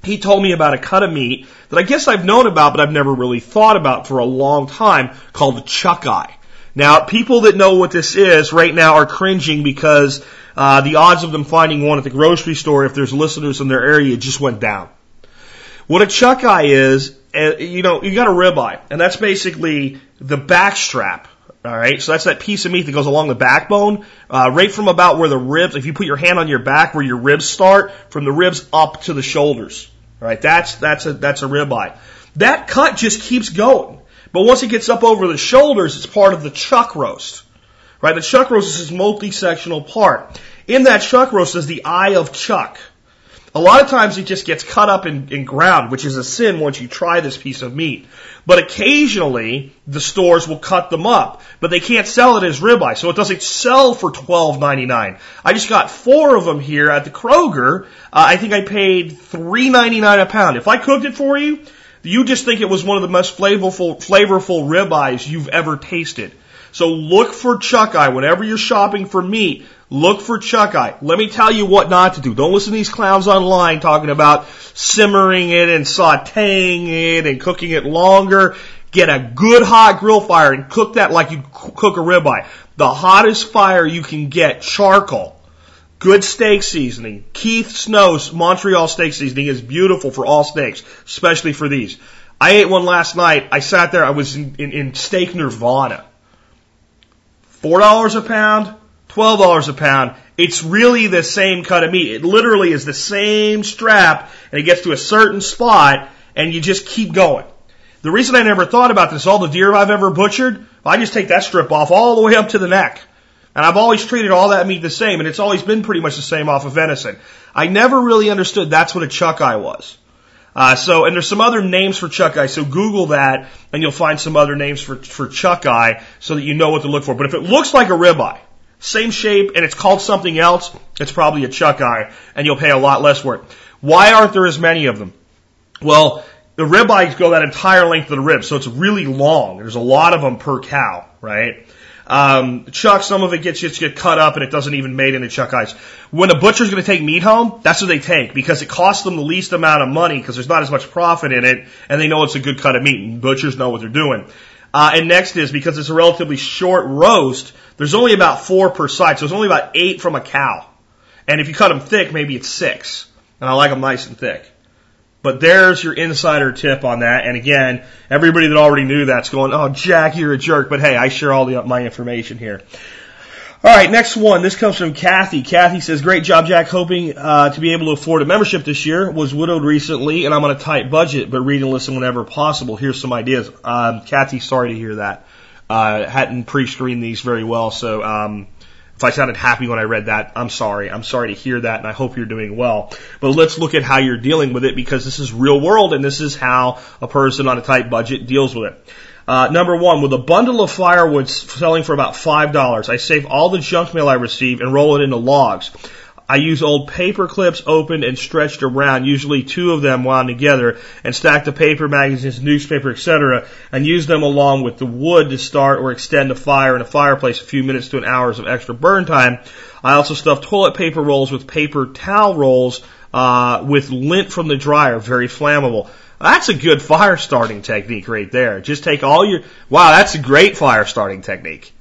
[SPEAKER 2] he told me about a cut of meat that I guess I've known about, but I've never really thought about for a long time called the chuck eye. Now, people that know what this is right now are cringing because uh, the odds of them finding one at the grocery store, if there's listeners in their area, just went down. What a chuck eye is, uh, you know, you got a ribeye, and that's basically the back strap. All right, so that's that piece of meat that goes along the backbone, uh, right from about where the ribs. If you put your hand on your back, where your ribs start, from the ribs up to the shoulders. All right, That's, that's a, that's a ribeye. That cut just keeps going. But once it gets up over the shoulders, it's part of the chuck roast. Right? The chuck roast is this multi-sectional part. In that chuck roast is the eye of chuck. A lot of times it just gets cut up and, and ground, which is a sin once you try this piece of meat. But occasionally the stores will cut them up, but they can't sell it as ribeye, so it doesn't sell for twelve ninety nine. I just got four of them here at the Kroger. Uh, I think I paid three ninety nine a pound. If I cooked it for you, you just think it was one of the most flavorful flavorful ribeyes you've ever tasted. So look for chuck eye whenever you're shopping for meat. Look for chuck eye. Let me tell you what not to do. Don't listen to these clowns online talking about simmering it and sauteing it and cooking it longer. Get a good hot grill fire and cook that like you cook a ribeye. The hottest fire you can get, charcoal. Good steak seasoning. Keith Snow's Montreal steak seasoning is beautiful for all steaks, especially for these. I ate one last night. I sat there. I was in, in, in steak nirvana. Four dollars a pound, $12 a pound. It's really the same cut of meat. It literally is the same strap and it gets to a certain spot and you just keep going. The reason I never thought about this, all the deer I've ever butchered, I just take that strip off all the way up to the neck. And I've always treated all that meat the same and it's always been pretty much the same off of venison. I never really understood that's what a chuck eye was. Uh, so, and there's some other names for chuck eye. So Google that, and you'll find some other names for for chuck eye, so that you know what to look for. But if it looks like a ribeye, same shape, and it's called something else, it's probably a chuck eye, and you'll pay a lot less for it. Why aren't there as many of them? Well, the rib eyes go that entire length of the rib, so it's really long. There's a lot of them per cow, right? Um, chuck, some of it gets just get cut up and it doesn't even made into chuck eyes. When a butcher's going to take meat home, that's what they take because it costs them the least amount of money because there's not as much profit in it, and they know it's a good cut of meat. And butchers know what they're doing. Uh, and next is because it's a relatively short roast, there's only about four per side, so it's only about eight from a cow. And if you cut them thick, maybe it's six. And I like them nice and thick. But there's your insider tip on that. And again, everybody that already knew that's going, oh, Jack, you're a jerk. But hey, I share all the, my information here. All right, next one. This comes from Kathy. Kathy says, "Great job, Jack. Hoping uh, to be able to afford a membership this year. Was widowed recently, and I'm on a tight budget, but read and listen whenever possible. Here's some ideas." Um, Kathy, sorry to hear that. Uh, hadn't pre-screened these very well, so um, if I sounded happy when I read that, I'm sorry. I'm sorry to hear that, and I hope you're doing well. But let's look at how you're dealing with it because this is real world, and this is how a person on a tight budget deals with it. Uh, number one, with a bundle of firewood selling for about five dollars, I save all the junk mail I receive and roll it into logs. I use old paper clips opened and stretched around, usually two of them wound together, and stack the paper, magazines, newspaper, etc., and use them along with the wood to start or extend a fire in a fireplace a few minutes to an hours of extra burn time. I also stuff toilet paper rolls with paper towel rolls uh, with lint from the dryer, very flammable. That's a good fire starting technique right there. Just take all your, wow, that's a great fire starting technique.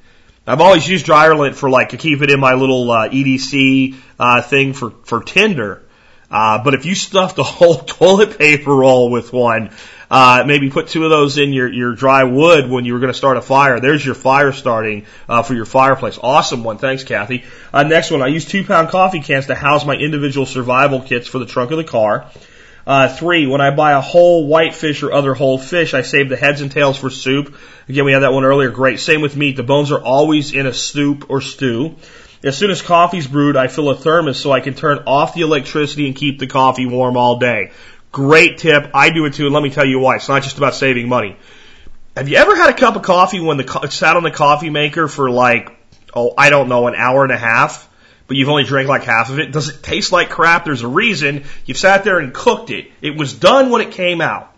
[SPEAKER 2] I've always used dryer lint for like to keep it in my little uh, EDC uh, thing for for Tinder. Uh, but if you stuff the whole toilet paper roll with one, uh, maybe put two of those in your your dry wood when you were going to start a fire. There's your fire starting uh, for your fireplace. Awesome one, thanks, Kathy. Uh, next one, I use two pound coffee cans to house my individual survival kits for the trunk of the car. Uh, three, when I buy a whole whitefish or other whole fish, I save the heads and tails for soup. Again, we had that one earlier. Great. Same with meat. The bones are always in a soup or stew. As soon as coffee's brewed, I fill a thermos so I can turn off the electricity and keep the coffee warm all day. Great tip. I do it too, and let me tell you why. It's not just about saving money. Have you ever had a cup of coffee when the it sat on the coffee maker for like, oh, I don't know, an hour and a half? But you've only drank like half of it. Does it taste like crap? There's a reason. You've sat there and cooked it. It was done when it came out.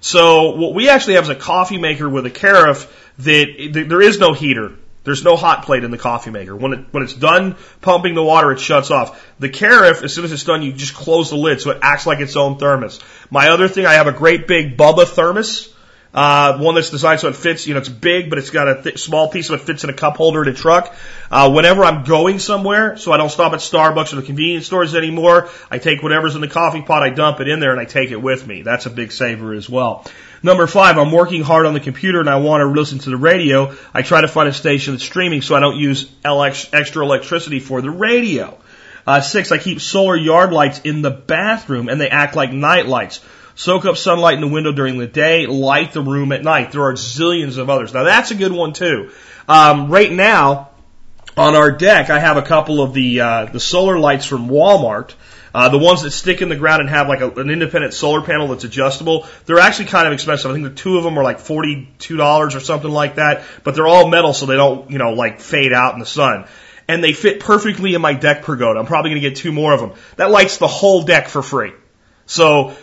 [SPEAKER 2] So what we actually have is a coffee maker with a carafe that there is no heater. There's no hot plate in the coffee maker. When it, when it's done pumping the water, it shuts off. The carafe, as soon as it's done, you just close the lid so it acts like its own thermos. My other thing, I have a great big Bubba thermos uh, one that's designed so it fits, you know, it's big, but it's got a th- small piece of it fits in a cup holder in a truck. Uh, whenever I'm going somewhere, so I don't stop at Starbucks or the convenience stores anymore, I take whatever's in the coffee pot, I dump it in there, and I take it with me. That's a big saver as well. Number five, I'm working hard on the computer and I want to listen to the radio. I try to find a station that's streaming so I don't use LX, extra electricity for the radio. Uh, six, I keep solar yard lights in the bathroom and they act like night lights. Soak up sunlight in the window during the day, light the room at night. There are zillions of others. Now that's a good one too. Um, right now, on our deck, I have a couple of the uh, the solar lights from Walmart. Uh, the ones that stick in the ground and have like a, an independent solar panel that's adjustable, they're actually kind of expensive. I think the two of them are like forty-two dollars or something like that. But they're all metal, so they don't, you know, like fade out in the sun. And they fit perfectly in my deck pergola. I'm probably going to get two more of them. That lights the whole deck for free. So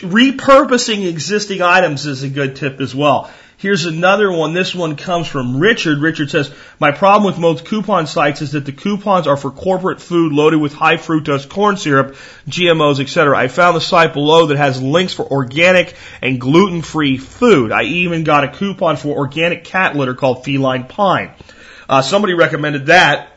[SPEAKER 2] repurposing existing items is a good tip as well. Here's another one. This one comes from Richard. Richard says, My problem with most coupon sites is that the coupons are for corporate food loaded with high fructose corn syrup, GMOs, etc. I found the site below that has links for organic and gluten free food. I even got a coupon for organic cat litter called Feline Pine. Uh, somebody recommended that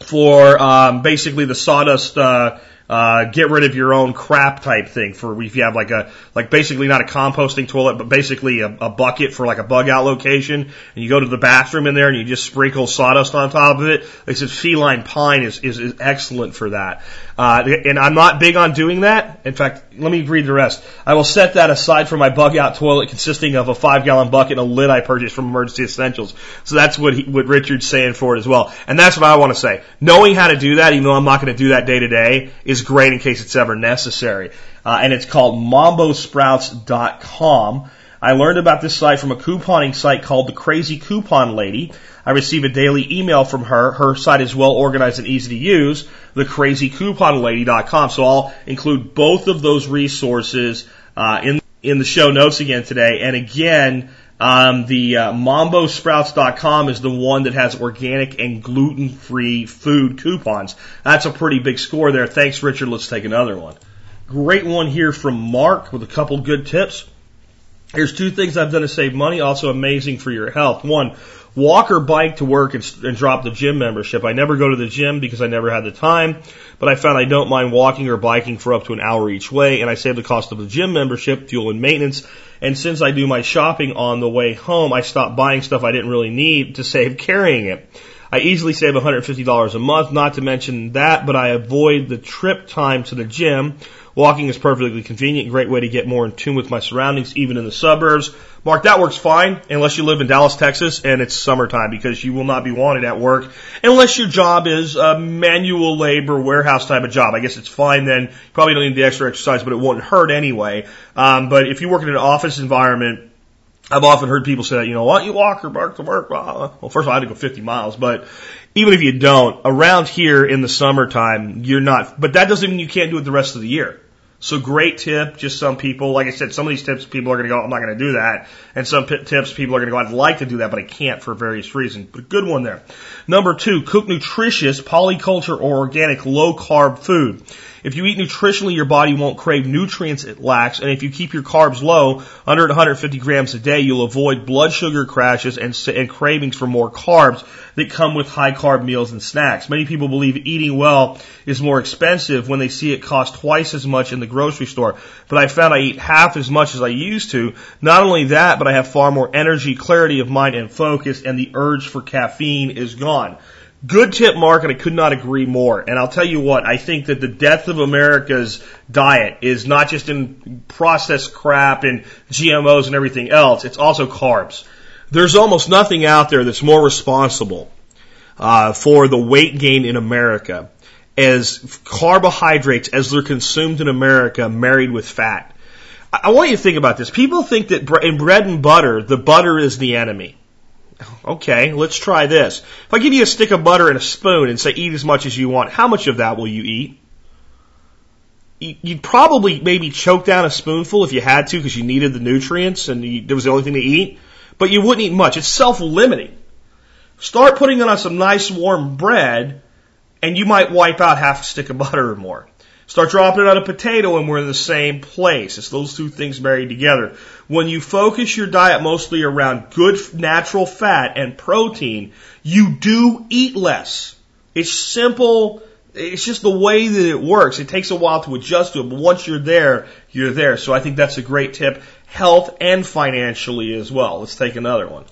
[SPEAKER 2] for um, basically the sawdust. Uh, uh, get rid of your own crap type thing for if you have like a like basically not a composting toilet but basically a, a bucket for like a bug out location and you go to the bathroom in there and you just sprinkle sawdust on top of it. They said feline pine is, is, is excellent for that. Uh, and I'm not big on doing that. In fact, let me read the rest. I will set that aside for my bug out toilet consisting of a five gallon bucket and a lid I purchased from Emergency Essentials. So that's what he, what Richard's saying for it as well. And that's what I want to say. Knowing how to do that, even though I'm not going to do that day to day, is great in case it's ever necessary. Uh, and it's called mambosprouts.com. I learned about this site from a couponing site called the Crazy Coupon Lady. I receive a daily email from her. Her site is well organized and easy to use, thecrazycouponlady.com. So I'll include both of those resources uh, in in the show notes again today. And again, um, the uh, mambosprouts.com is the one that has organic and gluten-free food coupons. That's a pretty big score there. Thanks, Richard. Let's take another one. Great one here from Mark with a couple good tips. Here's two things I've done to save money, also amazing for your health. One, walk or bike to work and, and, drop the gym membership. I never go to the gym because I never had the time, but I found I don't mind walking or biking for up to an hour each way, and I save the cost of the gym membership, fuel and maintenance. And since I do my shopping on the way home, I stop buying stuff I didn't really need to save carrying it. I easily save $150 a month, not to mention that, but I avoid the trip time to the gym Walking is perfectly convenient, great way to get more in tune with my surroundings, even in the suburbs. Mark, that works fine unless you live in Dallas, Texas, and it's summertime because you will not be wanted at work unless your job is a manual labor warehouse type of job. I guess it's fine then. Probably don't need the extra exercise, but it won't hurt anyway. Um, but if you work in an office environment, I've often heard people say, you know, why don't you walk or bark to work? Well, first of all, I had to go 50 miles, but even if you don't, around here in the summertime, you're not, but that doesn't mean you can't do it the rest of the year. So great tip, just some people, like I said, some of these tips people are going to go, I'm not going to do that. And some p- tips people are going to go, I'd like to do that, but I can't for various reasons. But a good one there. Number two, cook nutritious, polyculture or organic low carb food. If you eat nutritionally, your body won't crave nutrients it lacks, and if you keep your carbs low, under 150 grams a day, you'll avoid blood sugar crashes and, and cravings for more carbs that come with high carb meals and snacks. Many people believe eating well is more expensive when they see it cost twice as much in the grocery store, but I found I eat half as much as I used to. Not only that, but I have far more energy, clarity of mind, and focus, and the urge for caffeine is gone. Good tip, Mark, and I could not agree more. And I'll tell you what, I think that the death of America's diet is not just in processed crap and GMOs and everything else, it's also carbs. There's almost nothing out there that's more responsible uh, for the weight gain in America as carbohydrates as they're consumed in America married with fat. I want you to think about this. People think that in bread and butter, the butter is the enemy. Okay, let's try this. If I give you a stick of butter and a spoon and say eat as much as you want, how much of that will you eat? You'd probably maybe choke down a spoonful if you had to because you needed the nutrients and there was the only thing to eat, but you wouldn't eat much. It's self-limiting. Start putting it on some nice warm bread and you might wipe out half a stick of butter or more. Start dropping it on a potato and we're in the same place. It's those two things married together. When you focus your diet mostly around good natural fat and protein, you do eat less. It's simple. It's just the way that it works. It takes a while to adjust to it, but once you're there, you're there. So I think that's a great tip, health and financially as well. Let's take another one.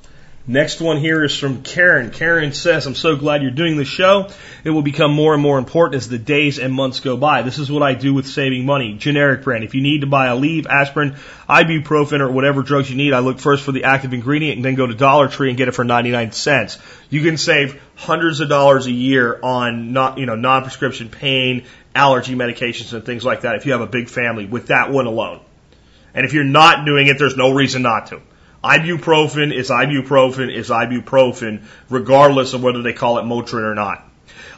[SPEAKER 2] Next one here is from Karen. Karen says, I'm so glad you're doing the show. It will become more and more important as the days and months go by. This is what I do with saving money. Generic brand. If you need to buy Aleve, aspirin, ibuprofen, or whatever drugs you need, I look first for the active ingredient and then go to Dollar Tree and get it for 99 cents. You can save hundreds of dollars a year on not, you know, non-prescription pain, allergy medications and things like that if you have a big family with that one alone. And if you're not doing it, there's no reason not to. Ibuprofen is ibuprofen is ibuprofen, regardless of whether they call it Motrin or not.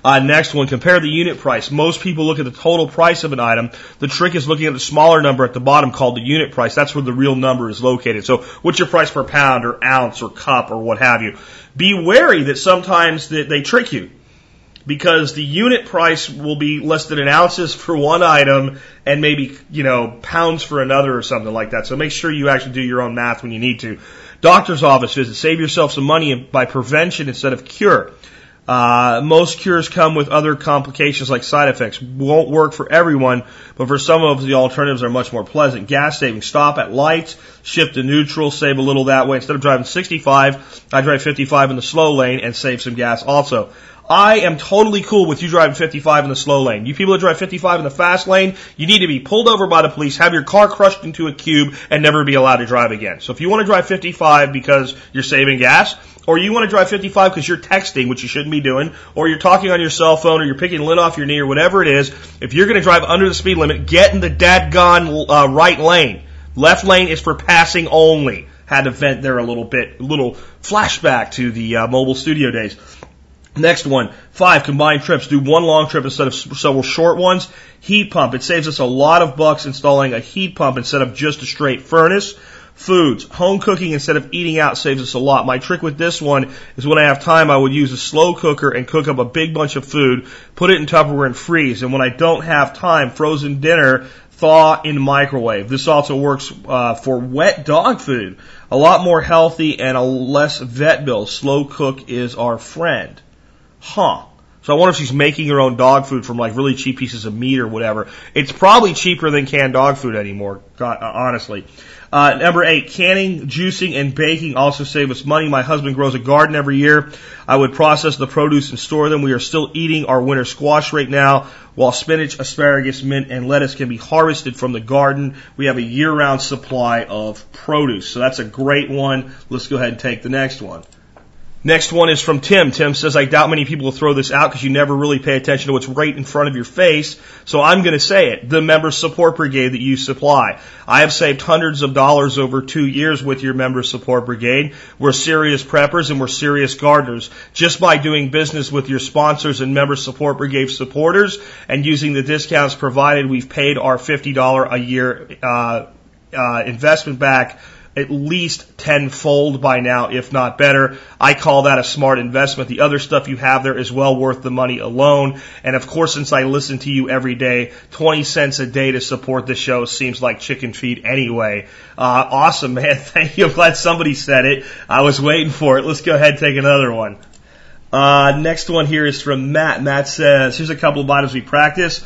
[SPEAKER 2] Uh, next one, compare the unit price. Most people look at the total price of an item. The trick is looking at the smaller number at the bottom called the unit price. That's where the real number is located. So what's your price per pound or ounce or cup or what have you? Be wary that sometimes they, they trick you because the unit price will be listed in ounces for one item and maybe, you know, pounds for another or something like that. So make sure you actually do your own math when you need to. Doctor's office visit. Save yourself some money by prevention instead of cure. Uh, most cures come with other complications like side effects. Won't work for everyone, but for some of the alternatives are much more pleasant. Gas saving. Stop at lights, shift to neutral, save a little that way. Instead of driving 65, I drive 55 in the slow lane and save some gas also. I am totally cool with you driving 55 in the slow lane. You people that drive 55 in the fast lane, you need to be pulled over by the police, have your car crushed into a cube, and never be allowed to drive again. So if you want to drive 55 because you're saving gas, or you want to drive 55 because you're texting, which you shouldn't be doing, or you're talking on your cell phone, or you're picking lint off your knee, or whatever it is, if you're going to drive under the speed limit, get in the dadgone uh, right lane. Left lane is for passing only. Had to vent there a little bit, little flashback to the uh, mobile studio days. Next one, five combined trips. Do one long trip instead of several short ones. Heat pump. It saves us a lot of bucks installing a heat pump instead of just a straight furnace. Foods. Home cooking instead of eating out saves us a lot. My trick with this one is when I have time, I would use a slow cooker and cook up a big bunch of food, put it in Tupperware and freeze. And when I don't have time, frozen dinner, thaw in microwave. This also works uh, for wet dog food. A lot more healthy and a less vet bill. Slow cook is our friend huh. So I wonder if she's making her own dog food from like really cheap pieces of meat or whatever. It's probably cheaper than canned dog food anymore, honestly. Uh, number eight, canning, juicing, and baking also save us money. My husband grows a garden every year. I would process the produce and store them. We are still eating our winter squash right now, while spinach, asparagus, mint, and lettuce can be harvested from the garden. We have a year-round supply of produce. So that's a great one. Let's go ahead and take the next one. Next one is from Tim. Tim says, I doubt many people will throw this out because you never really pay attention to what's right in front of your face. So I'm going to say it. The member support brigade that you supply. I have saved hundreds of dollars over two years with your member support brigade. We're serious preppers and we're serious gardeners. Just by doing business with your sponsors and member support brigade supporters and using the discounts provided, we've paid our $50 a year, uh, uh, investment back at least tenfold by now, if not better. I call that a smart investment. The other stuff you have there is well worth the money alone. And of course, since I listen to you every day, 20 cents a day to support the show seems like chicken feed anyway. Uh, awesome, man. Thank you. I'm glad somebody said it. I was waiting for it. Let's go ahead and take another one. Uh, next one here is from Matt. Matt says, here's a couple of items we practice.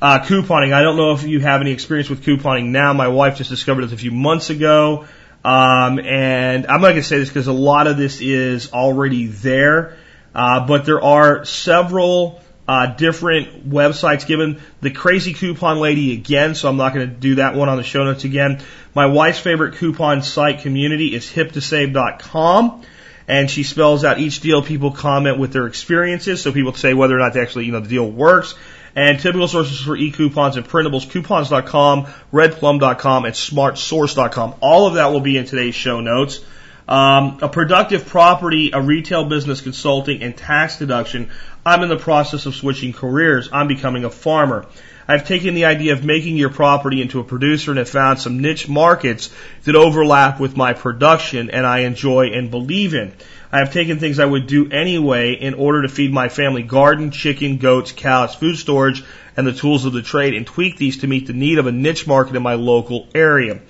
[SPEAKER 2] Uh, couponing. I don't know if you have any experience with couponing now. My wife just discovered it a few months ago. Um, and I'm not going to say this because a lot of this is already there, uh, but there are several uh, different websites given. The crazy coupon lady again, so I'm not going to do that one on the show notes again. My wife's favorite coupon site community is hip2save.com. And she spells out each deal people comment with their experiences, so people say whether or not they actually, you know, the deal works. And typical sources for e-coupons and printables, coupons.com, redplum.com, and smartsource.com. All of that will be in today's show notes. Um, a productive property, a retail business consulting, and tax deduction. I'm in the process of switching careers. I'm becoming a farmer. I've taken the idea of making your property into a producer and have found some niche markets that overlap with my production and I enjoy and believe in. I have taken things I would do anyway in order to feed my family garden, chicken, goats, cows, food storage, and the tools of the trade and tweak these to meet the need of a niche market in my local area.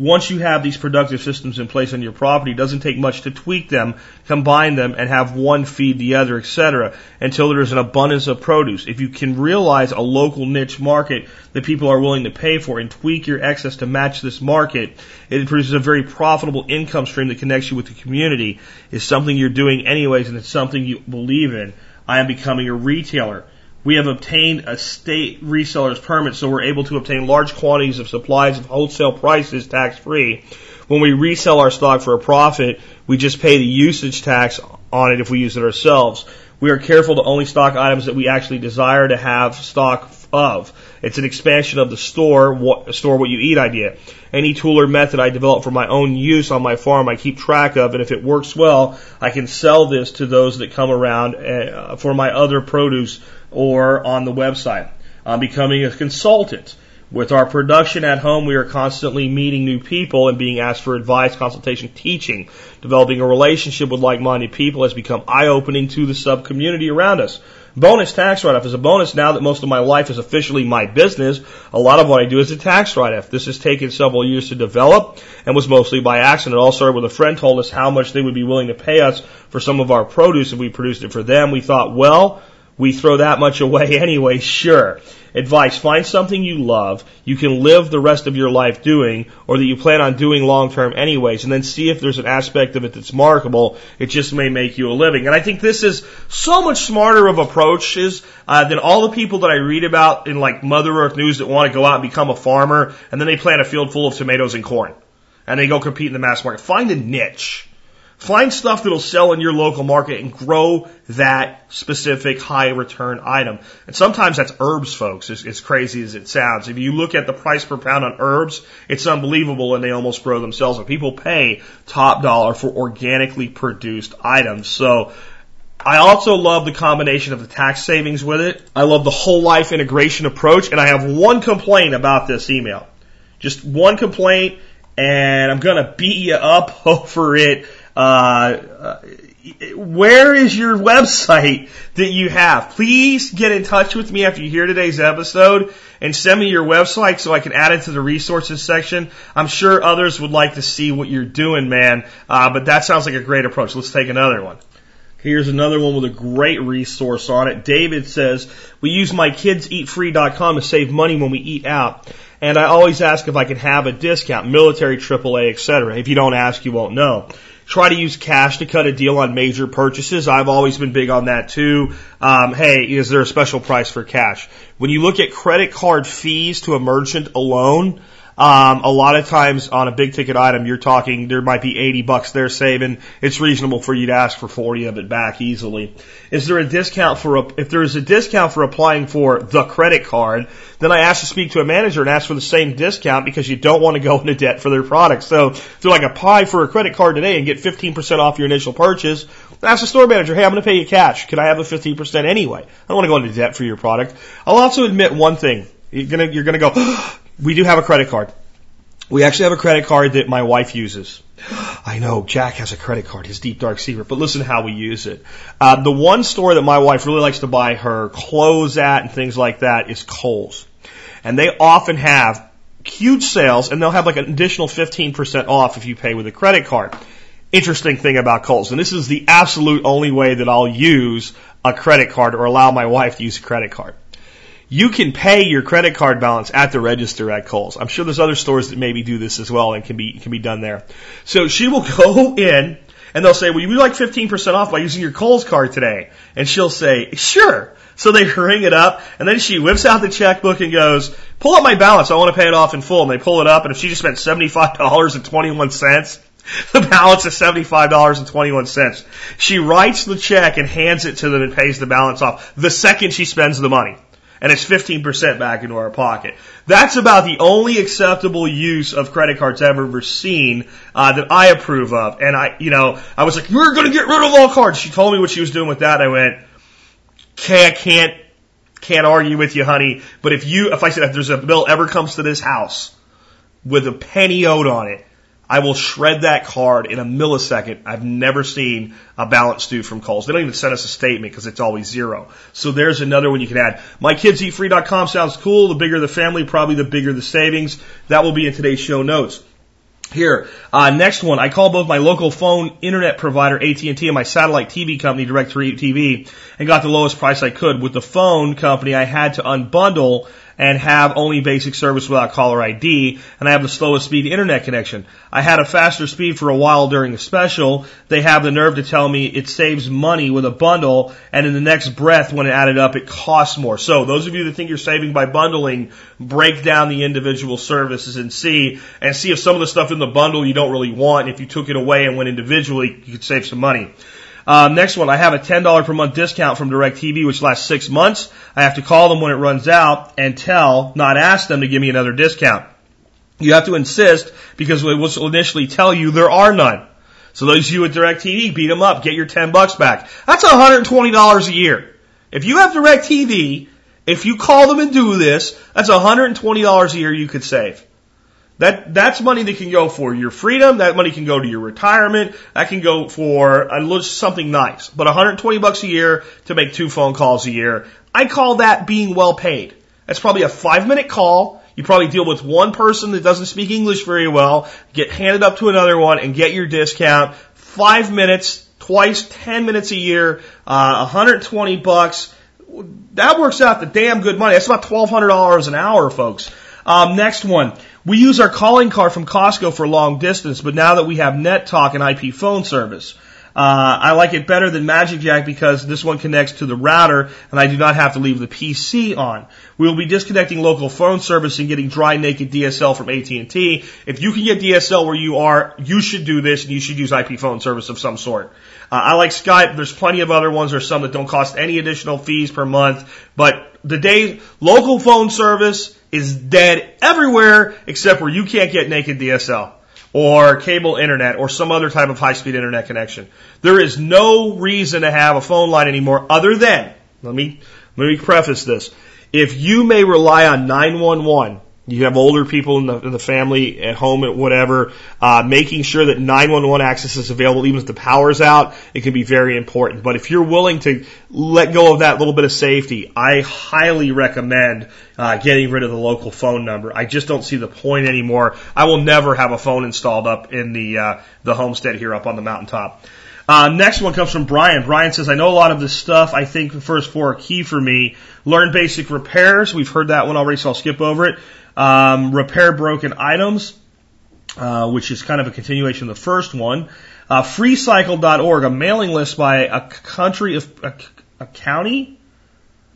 [SPEAKER 2] Once you have these productive systems in place on your property, it doesn't take much to tweak them, combine them, and have one feed the other, etc., until there's an abundance of produce. If you can realize a local niche market that people are willing to pay for and tweak your excess to match this market, it produces a very profitable income stream that connects you with the community. Is something you're doing anyways, and it's something you believe in. I am becoming a retailer. We have obtained a state reseller's permit, so we're able to obtain large quantities of supplies at wholesale prices tax free. When we resell our stock for a profit, we just pay the usage tax on it if we use it ourselves. We are careful to only stock items that we actually desire to have stock of. It's an expansion of the store, what, store what you eat idea. Any tool or method I develop for my own use on my farm, I keep track of, and if it works well, I can sell this to those that come around uh, for my other produce or on the website. I'm becoming a consultant. With our production at home, we are constantly meeting new people and being asked for advice, consultation, teaching. Developing a relationship with like-minded people has become eye-opening to the sub-community around us. Bonus tax write-off is a bonus now that most of my life is officially my business. A lot of what I do is a tax write-off. This has taken several years to develop and was mostly by accident. It all started with a friend told us how much they would be willing to pay us for some of our produce if we produced it for them. We thought, well, we throw that much away anyway, sure. Advice, find something you love, you can live the rest of your life doing, or that you plan on doing long term anyways, and then see if there's an aspect of it that's marketable. It just may make you a living. And I think this is so much smarter of approaches uh, than all the people that I read about in like Mother Earth News that want to go out and become a farmer, and then they plant a field full of tomatoes and corn. And they go compete in the mass market. Find a niche. Find stuff that'll sell in your local market and grow that specific high return item. And sometimes that's herbs, folks, as, as crazy as it sounds. If you look at the price per pound on herbs, it's unbelievable and they almost grow themselves. And people pay top dollar for organically produced items. So I also love the combination of the tax savings with it. I love the whole life integration approach. And I have one complaint about this email. Just one complaint and I'm going to beat you up over it uh, where is your website that you have? Please get in touch with me after you hear today's episode and send me your website so I can add it to the resources section. I'm sure others would like to see what you're doing, man. Uh, but that sounds like a great approach. Let's take another one. Here's another one with a great resource on it. David says, we use mykidseatfree.com to save money when we eat out. And I always ask if I can have a discount, military, AAA, etc. If you don't ask, you won't know. Try to use cash to cut a deal on major purchases. I've always been big on that too. Um, hey, is there a special price for cash? When you look at credit card fees to a merchant alone, Um, a lot of times on a big ticket item, you're talking there might be 80 bucks they're saving. It's reasonable for you to ask for 40 of it back easily. Is there a discount for a, if there is a discount for applying for the credit card, then I ask to speak to a manager and ask for the same discount because you don't want to go into debt for their product. So if they're like apply for a credit card today and get 15% off your initial purchase, ask the store manager, hey, I'm going to pay you cash. Can I have the 15% anyway? I don't want to go into debt for your product. I'll also admit one thing. You're gonna, you're gonna go, we do have a credit card. We actually have a credit card that my wife uses. I know Jack has a credit card, his deep dark secret, but listen how we use it. Uh, the one store that my wife really likes to buy her clothes at and things like that is Kohl's. And they often have huge sales and they'll have like an additional 15% off if you pay with a credit card. Interesting thing about Kohl's, and this is the absolute only way that I'll use a credit card or allow my wife to use a credit card you can pay your credit card balance at the register at Kohl's. I'm sure there's other stores that maybe do this as well and can be can be done there. So she will go in and they'll say, "Well, you like 15% off by using your Kohl's card today?" And she'll say, "Sure." So they ring it up, and then she whips out the checkbook and goes, "Pull up my balance. I want to pay it off in full." And they pull it up, and if she just spent seventy-five dollars and twenty-one cents, the balance is seventy-five dollars and twenty-one cents. She writes the check and hands it to them and pays the balance off the second she spends the money and it's 15% back into our pocket. That's about the only acceptable use of credit cards I've ever seen uh, that I approve of. And I, you know, I was like, we're going to get rid of all cards. She told me what she was doing with that. I went, okay, I can't, can't argue with you, honey. But if you, if I said, if there's a bill ever comes to this house with a penny owed on it, I will shred that card in a millisecond. I've never seen a balance due from Kohl's. They don't even send us a statement because it's always zero. So there's another one you can add. MyKidsEatFree.com sounds cool. The bigger the family, probably the bigger the savings. That will be in today's show notes. Here, uh, next one. I call both my local phone internet provider AT&T and my satellite TV company DirecTV and got the lowest price I could. With the phone company, I had to unbundle and have only basic service without caller ID, and I have the slowest speed internet connection. I had a faster speed for a while during the special. They have the nerve to tell me it saves money with a bundle, and in the next breath, when it added up, it costs more. So those of you that think you're saving by bundling, break down the individual services and see, and see if some of the stuff in the bundle you don't really want. And if you took it away and went individually, you could save some money. Um, next one, I have a $10 per month discount from DirecTV, which lasts six months. I have to call them when it runs out and tell, not ask them to give me another discount. You have to insist because they will initially tell you there are none. So those of you with DirecTV, beat them up, get your 10 bucks back. That's $120 a year. If you have DirecTV, if you call them and do this, that's $120 a year you could save. That that's money that can go for your freedom. That money can go to your retirement. That can go for a, little something nice. But 120 bucks a year to make two phone calls a year. I call that being well paid. That's probably a five minute call. You probably deal with one person that doesn't speak English very well, get handed up to another one, and get your discount. Five minutes, twice, ten minutes a year, uh, 120 bucks. That works out the damn good money. That's about $1,200 an hour, folks. Um, next one. We use our calling card from Costco for long distance, but now that we have Net Talk and IP phone service, uh, I like it better than Magic Jack because this one connects to the router and I do not have to leave the PC on. We will be disconnecting local phone service and getting dry naked DSL from AT&T. If you can get DSL where you are, you should do this and you should use IP phone service of some sort. Uh, I like Skype. There's plenty of other ones. There's some that don't cost any additional fees per month, but the day local phone service is dead everywhere except where you can't get naked DSL or cable internet or some other type of high speed internet connection. There is no reason to have a phone line anymore other than, let me, let me preface this. If you may rely on 911 you have older people in the, in the family at home at whatever, uh, making sure that 911 access is available even if the power's out, it can be very important. But if you're willing to let go of that little bit of safety, I highly recommend uh, getting rid of the local phone number. I just don't see the point anymore. I will never have a phone installed up in the uh, the homestead here up on the mountaintop. Uh, next one comes from Brian. Brian says, I know a lot of this stuff. I think the first four are key for me. Learn basic repairs. We've heard that one already, so I'll skip over it. Um, repair broken items, uh, which is kind of a continuation of the first one. Uh, freecycle.org, a mailing list by a country, a, a county,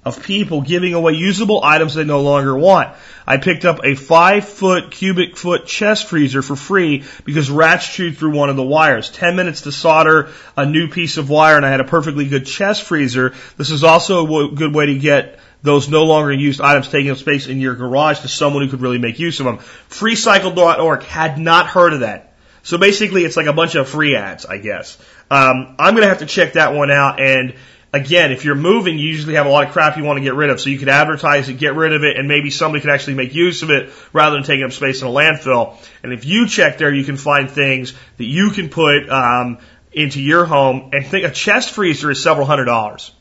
[SPEAKER 2] of people giving away usable items they no longer want. I picked up a five foot cubic foot chest freezer for free because rats chewed through one of the wires. Ten minutes to solder a new piece of wire and I had a perfectly good chest freezer. This is also a good way to get those no longer used items taking up space in your garage to someone who could really make use of them. Freecycle.org had not heard of that. So basically it's like a bunch of free ads, I guess. Um, I'm to have to check that one out and again, if you're moving, you usually have a lot of crap you want to get rid of. So you could advertise it, get rid of it, and maybe somebody could actually make use of it rather than taking up space in a landfill. And if you check there, you can find things that you can put um, into your home. And think a chest freezer is several hundred dollars.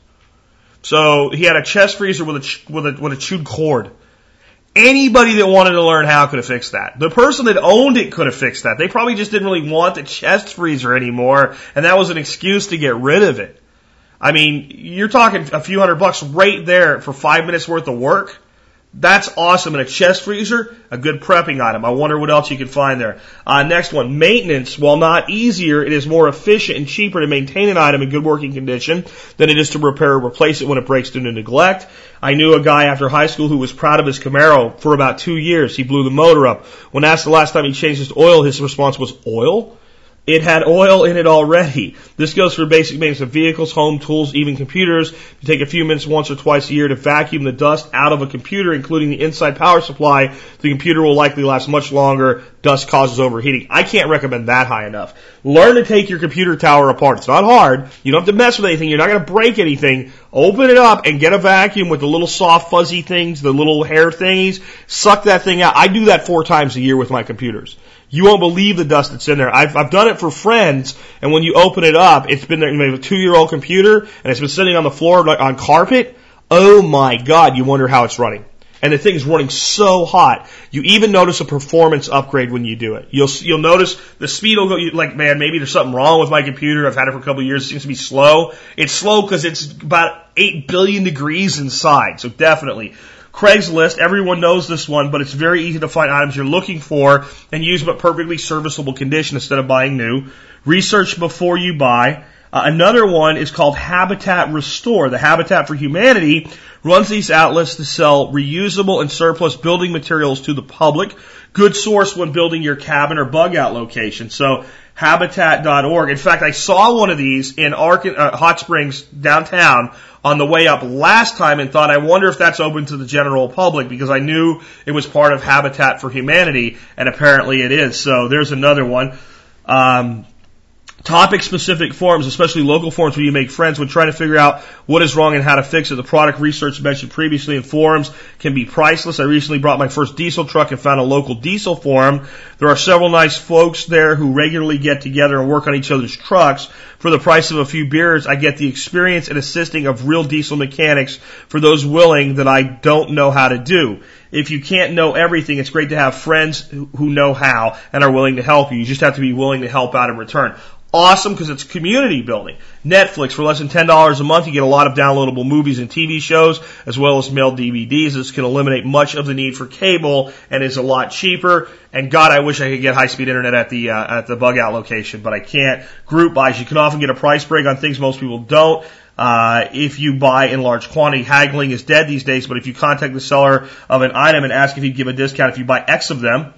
[SPEAKER 2] So he had a chest freezer with a with a with a chewed cord. Anybody that wanted to learn how could have fixed that. The person that owned it could have fixed that. They probably just didn't really want the chest freezer anymore, and that was an excuse to get rid of it. I mean, you're talking a few hundred bucks right there for five minutes worth of work. That's awesome. And a chest freezer, a good prepping item. I wonder what else you can find there. Uh, next one, maintenance. While not easier, it is more efficient and cheaper to maintain an item in good working condition than it is to repair or replace it when it breaks due to neglect. I knew a guy after high school who was proud of his Camaro for about two years. He blew the motor up. When asked the last time he changed his oil, his response was, oil? It had oil in it already. This goes for basic maintenance of vehicles, home tools, even computers. You take a few minutes once or twice a year to vacuum the dust out of a computer, including the inside power supply. The computer will likely last much longer. Dust causes overheating. I can't recommend that high enough. Learn to take your computer tower apart. It's not hard. You don't have to mess with anything. You're not going to break anything. Open it up and get a vacuum with the little soft fuzzy things, the little hair thingies. Suck that thing out. I do that four times a year with my computers. You won't believe the dust that's in there. I've, I've done it for friends, and when you open it up, it's been there, have a two year old computer, and it's been sitting on the floor like on carpet. Oh my god, you wonder how it's running. And the thing is running so hot. You even notice a performance upgrade when you do it. You'll, you'll notice the speed will go, like, man, maybe there's something wrong with my computer. I've had it for a couple of years. It seems to be slow. It's slow because it's about 8 billion degrees inside. So definitely. Craigslist, everyone knows this one, but it's very easy to find items you're looking for and use at perfectly serviceable condition instead of buying new. Research before you buy. Uh, another one is called Habitat Restore. The Habitat for Humanity runs these outlets to sell reusable and surplus building materials to the public. Good source when building your cabin or bug out location. So habitat.org. In fact, I saw one of these in Ark- uh, Hot Springs downtown on the way up last time and thought, I wonder if that's open to the general public because I knew it was part of Habitat for Humanity, and apparently it is. So there's another one. Um, Topic specific forums, especially local forums where you make friends when trying to figure out what is wrong and how to fix it. The product research mentioned previously in forums can be priceless. I recently brought my first diesel truck and found a local diesel forum. There are several nice folks there who regularly get together and work on each other's trucks. For the price of a few beers, I get the experience and assisting of real diesel mechanics for those willing that I don't know how to do. If you can't know everything, it's great to have friends who know how and are willing to help you. You just have to be willing to help out in return awesome because it's community building. Netflix for less than ten dollars a month, you get a lot of downloadable movies and TV shows as well as mailed DVDs. This can eliminate much of the need for cable and is a lot cheaper. And God, I wish I could get high speed internet at the uh, at the bug out location, but I can't. Group buys, you can often get a price break on things most people don't. Uh, if you buy in large quantity, haggling is dead these days. But if you contact the seller of an item and ask if he'd give a discount if you buy X of them,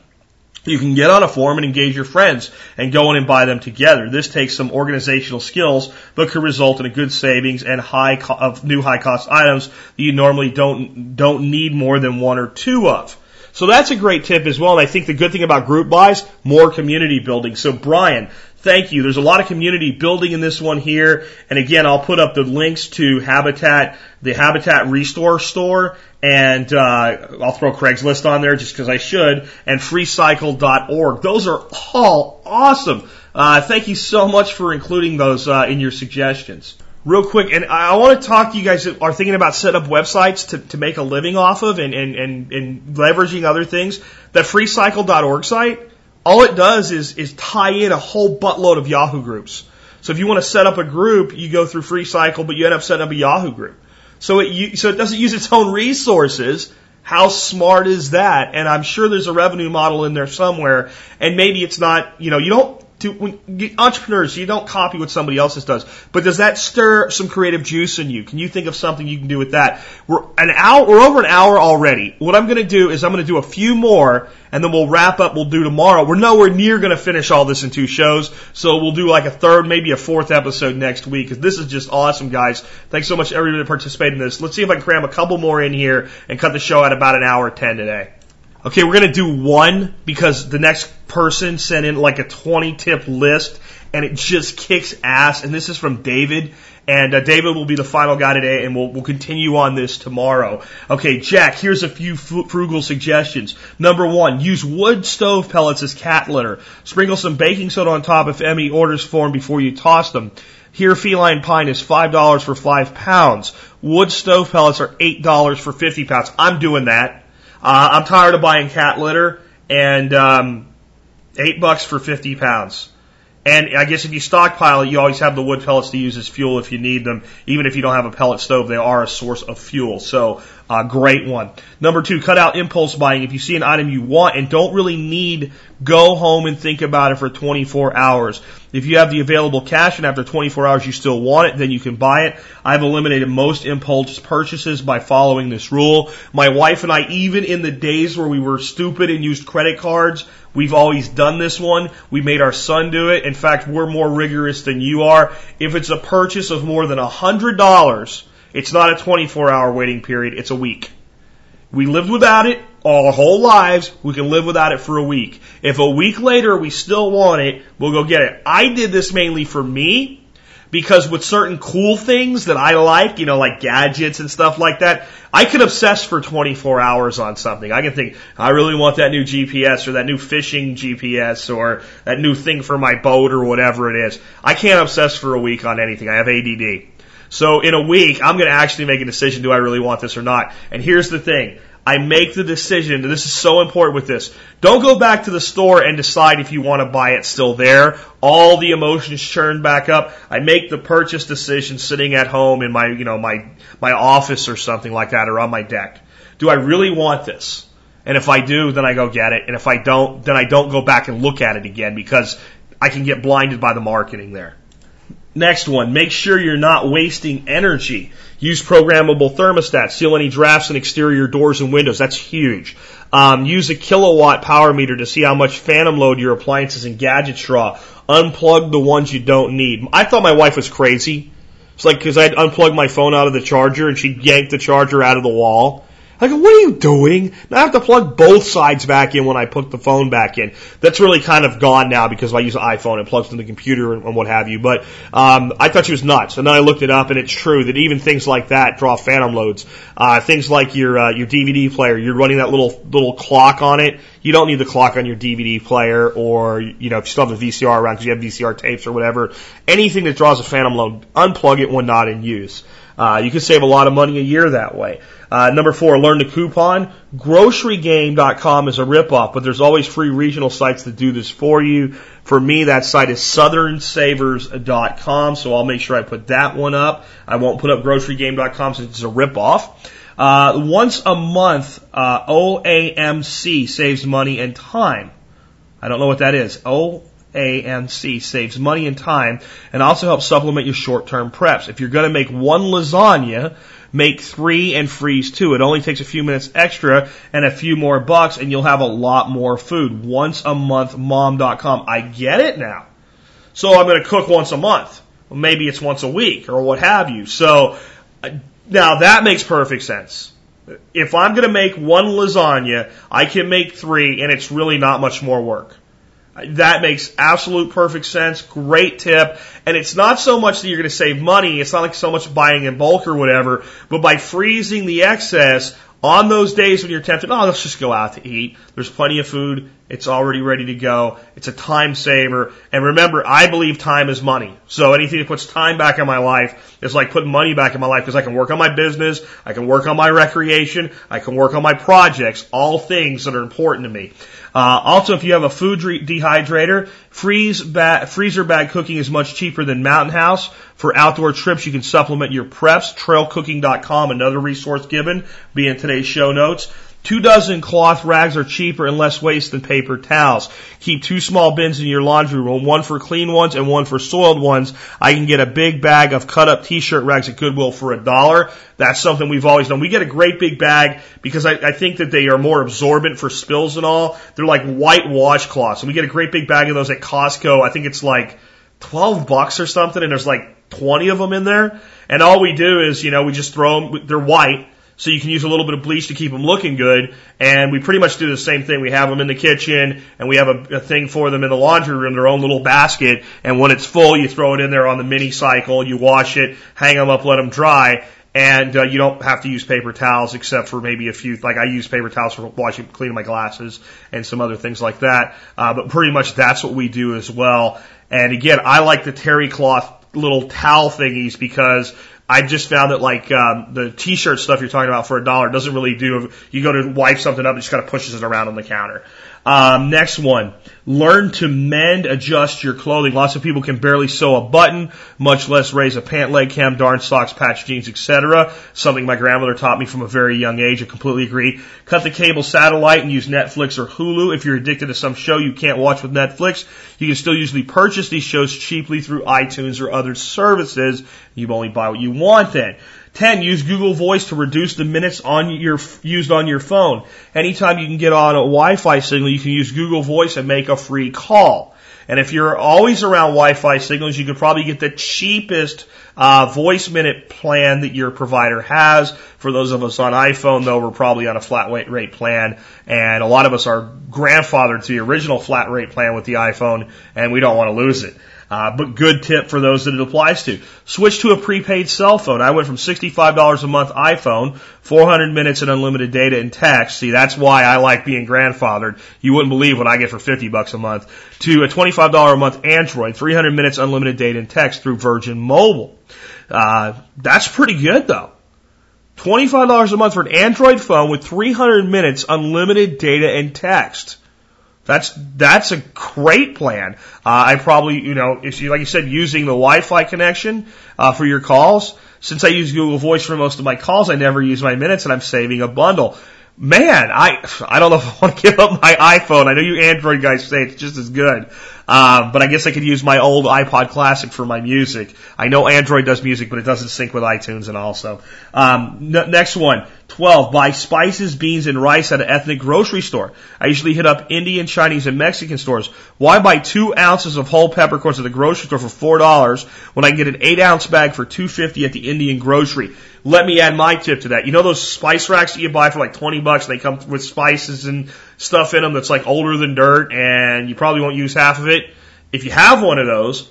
[SPEAKER 2] you can get on a forum and engage your friends and go in and buy them together. This takes some organizational skills, but could result in a good savings and high co- of new high cost items that you normally don't don't need more than one or two of. So that's a great tip as well. And I think the good thing about group buys, more community building. So Brian, thank you. There's a lot of community building in this one here. And again, I'll put up the links to Habitat, the Habitat Restore store, and uh, I'll throw Craigslist on there just because I should, and freecycle.org. Those are all awesome. Uh, thank you so much for including those uh, in your suggestions. Real quick, and I want to talk to you guys that are thinking about set up websites to, to make a living off of and, and, and, and leveraging other things. That freecycle.org site, all it does is, is tie in a whole buttload of Yahoo groups. So if you want to set up a group, you go through FreeCycle, but you end up setting up a Yahoo group. So it, so it doesn't use its own resources. How smart is that? And I'm sure there's a revenue model in there somewhere. And maybe it's not, you know, you don't to when entrepreneurs, you don't copy what somebody else does, but does that stir some creative juice in you? Can you think of something you can do with that? We're an hour, we're over an hour already. What I'm going to do is I'm going to do a few more, and then we'll wrap up. We'll do tomorrow. We're nowhere near going to finish all this in two shows, so we'll do like a third, maybe a fourth episode next week. Because this is just awesome, guys. Thanks so much everybody that participated in this. Let's see if I can cram a couple more in here and cut the show at about an hour ten today. Okay, we're gonna do one because the next person sent in like a 20 tip list and it just kicks ass. And this is from David. And uh, David will be the final guy today, and we'll, we'll continue on this tomorrow. Okay, Jack, here's a few frugal suggestions. Number one, use wood stove pellets as cat litter. Sprinkle some baking soda on top if any orders form before you toss them. Here, feline pine is $5 for 5 pounds. Wood stove pellets are $8 for 50 pounds. I'm doing that. Uh, I'm tired of buying cat litter and um, eight bucks for 50 pounds. And I guess if you stockpile it, you always have the wood pellets to use as fuel if you need them. Even if you don't have a pellet stove, they are a source of fuel. So, uh, great one. Number two, cut out impulse buying. If you see an item you want and don't really need, go home and think about it for 24 hours. If you have the available cash and after 24 hours you still want it, then you can buy it. I've eliminated most impulse purchases by following this rule. My wife and I, even in the days where we were stupid and used credit cards, We've always done this one. We made our son do it. In fact, we're more rigorous than you are. If it's a purchase of more than $100, it's not a 24 hour waiting period, it's a week. We lived without it all our whole lives. We can live without it for a week. If a week later we still want it, we'll go get it. I did this mainly for me because with certain cool things that I like, you know, like gadgets and stuff like that, I can obsess for 24 hours on something. I can think, I really want that new GPS or that new fishing GPS or that new thing for my boat or whatever it is. I can't obsess for a week on anything. I have ADD. So in a week, I'm going to actually make a decision, do I really want this or not? And here's the thing. I make the decision, and this is so important with this. Don't go back to the store and decide if you want to buy it still there. All the emotions churn back up. I make the purchase decision sitting at home in my, you know, my, my office or something like that or on my deck. Do I really want this? And if I do, then I go get it. And if I don't, then I don't go back and look at it again because I can get blinded by the marketing there. Next one, make sure you're not wasting energy. Use programmable thermostats. Seal any drafts in exterior doors and windows. That's huge. Um, use a kilowatt power meter to see how much phantom load your appliances and gadgets draw. Unplug the ones you don't need. I thought my wife was crazy. It's like because I'd unplug my phone out of the charger and she'd yank the charger out of the wall. I go, what are you doing? Now I have to plug both sides back in when I put the phone back in. That's really kind of gone now because I use an iPhone, it plugs into the computer and, and what have you. But um, I thought she was nuts, and then I looked it up, and it's true that even things like that draw phantom loads. Uh, things like your uh, your DVD player, you're running that little little clock on it. You don't need the clock on your DVD player, or you know if you still have a VCR around because you have VCR tapes or whatever. Anything that draws a phantom load, unplug it when not in use. Uh, you can save a lot of money a year that way. Uh, number four, learn to coupon. GroceryGame.com is a ripoff, but there's always free regional sites that do this for you. For me, that site is SouthernSavers.com, so I'll make sure I put that one up. I won't put up GroceryGame.com since it's a ripoff. Uh, once a month, uh, OAMC saves money and time. I don't know what that is. O AMC saves money and time and also helps supplement your short-term preps. If you're going to make one lasagna, make three and freeze two. It only takes a few minutes extra and a few more bucks and you'll have a lot more food. Once a month mom.com. I get it now. So I'm going to cook once a month. Maybe it's once a week or what have you. So uh, now that makes perfect sense. If I'm going to make one lasagna, I can make three and it's really not much more work. That makes absolute perfect sense. Great tip. And it's not so much that you're going to save money. It's not like so much buying in bulk or whatever, but by freezing the excess on those days when you're tempted, oh, let's just go out to eat. There's plenty of food. It's already ready to go. It's a time saver. And remember, I believe time is money. So anything that puts time back in my life is like putting money back in my life because I can work on my business. I can work on my recreation. I can work on my projects. All things that are important to me. Uh, also, if you have a food dehydrator, freeze ba- freezer bag cooking is much cheaper than Mountain House. For outdoor trips, you can supplement your preps. Trailcooking.com, another resource given, be in today's show notes. Two dozen cloth rags are cheaper and less waste than paper towels. Keep two small bins in your laundry room, one for clean ones and one for soiled ones. I can get a big bag of cut up t-shirt rags at Goodwill for a dollar. That's something we've always done. We get a great big bag because I, I think that they are more absorbent for spills and all. They're like white washcloths. And we get a great big bag of those at Costco. I think it's like 12 bucks or something and there's like 20 of them in there. And all we do is, you know, we just throw them, they're white so you can use a little bit of bleach to keep them looking good. And we pretty much do the same thing. We have them in the kitchen and we have a, a thing for them in the laundry room, their own little basket. And when it's full, you throw it in there on the mini cycle, you wash it, hang them up, let them dry. And uh, you don't have to use paper towels except for maybe a few. Like I use paper towels for washing, cleaning my glasses, and some other things like that. Uh, but pretty much that's what we do as well. And again, I like the terry cloth little towel thingies because I just found that like um, the t-shirt stuff you're talking about for a dollar doesn't really do. You go to wipe something up, it just kind of pushes it around on the counter. Um, next one, learn to mend, adjust your clothing. Lots of people can barely sew a button, much less raise a pant leg, cam, darn socks, patch jeans, etc. Something my grandmother taught me from a very young age. I completely agree. Cut the cable satellite and use Netflix or Hulu. If you're addicted to some show you can't watch with Netflix, you can still usually purchase these shows cheaply through iTunes or other services. You only buy what you want then. 10. Use Google Voice to reduce the minutes on your, used on your phone. Anytime you can get on a Wi-Fi signal, you can use Google Voice and make a free call. And if you're always around Wi-Fi signals, you could probably get the cheapest uh, voice minute plan that your provider has. For those of us on iPhone, though, we're probably on a flat rate plan, and a lot of us are grandfathered to the original flat rate plan with the iPhone, and we don't want to lose it. Uh, but good tip for those that it applies to. Switch to a prepaid cell phone. I went from $65 a month iPhone, 400 minutes and unlimited data and text. See, that's why I like being grandfathered. You wouldn't believe what I get for 50 bucks a month. To a $25 a month Android, 300 minutes unlimited data and text through Virgin Mobile. Uh, that's pretty good though. $25 a month for an Android phone with 300 minutes unlimited data and text. That's that's a great plan. Uh, I probably, you know, if you like you said, using the Wi-Fi connection uh, for your calls. Since I use Google Voice for most of my calls, I never use my minutes, and I'm saving a bundle. Man, I I don't know if I want to give up my iPhone. I know you Android guys say it's just as good. Uh, but I guess I could use my old iPod Classic for my music. I know Android does music, but it doesn't sync with iTunes and also. Um, n- next one, 12. Buy spices, beans, and rice at an ethnic grocery store. I usually hit up Indian, Chinese, and Mexican stores. Why buy two ounces of whole peppercorns at the grocery store for four dollars when I can get an eight ounce bag for two fifty at the Indian grocery? Let me add my tip to that. You know those spice racks that you buy for like 20 bucks and they come with spices and stuff in them that's like older than dirt and you probably won't use half of it? If you have one of those,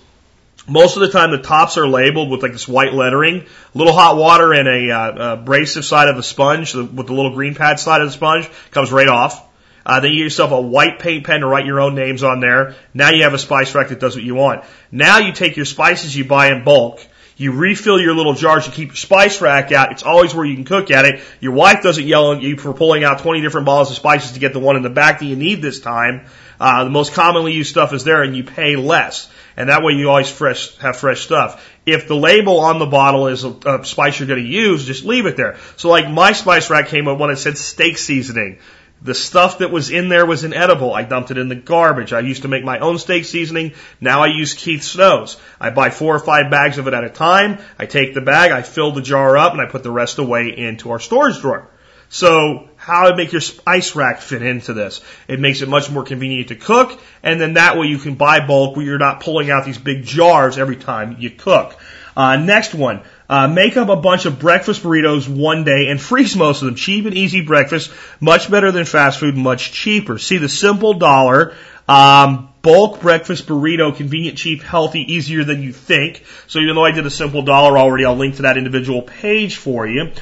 [SPEAKER 2] most of the time the tops are labeled with like this white lettering, a little hot water and a uh, abrasive side of a sponge with the little green pad side of the sponge comes right off. Uh, then you get yourself a white paint pen to write your own names on there. Now you have a spice rack that does what you want. Now you take your spices you buy in bulk you refill your little jars. You keep your spice rack out. It's always where you can cook at it. Your wife doesn't yell at you for pulling out 20 different bottles of spices to get the one in the back that you need this time. Uh, the most commonly used stuff is there and you pay less. And that way you always fresh, have fresh stuff. If the label on the bottle is a, a spice you're going to use, just leave it there. So like my spice rack came up when it said steak seasoning. The stuff that was in there was inedible. I dumped it in the garbage. I used to make my own steak seasoning. Now I use Keith Snow's. I buy four or five bags of it at a time. I take the bag, I fill the jar up, and I put the rest away into our storage drawer. So how to make your spice rack fit into this? It makes it much more convenient to cook, and then that way you can buy bulk where you're not pulling out these big jars every time you cook. Uh, next one, uh, make up a bunch of breakfast burritos one day and freeze most of them. Cheap and easy breakfast, much better than fast food, much cheaper. See the simple dollar. Um, bulk breakfast burrito, convenient, cheap, healthy, easier than you think. So even though I did a simple dollar already, I'll link to that individual page for you.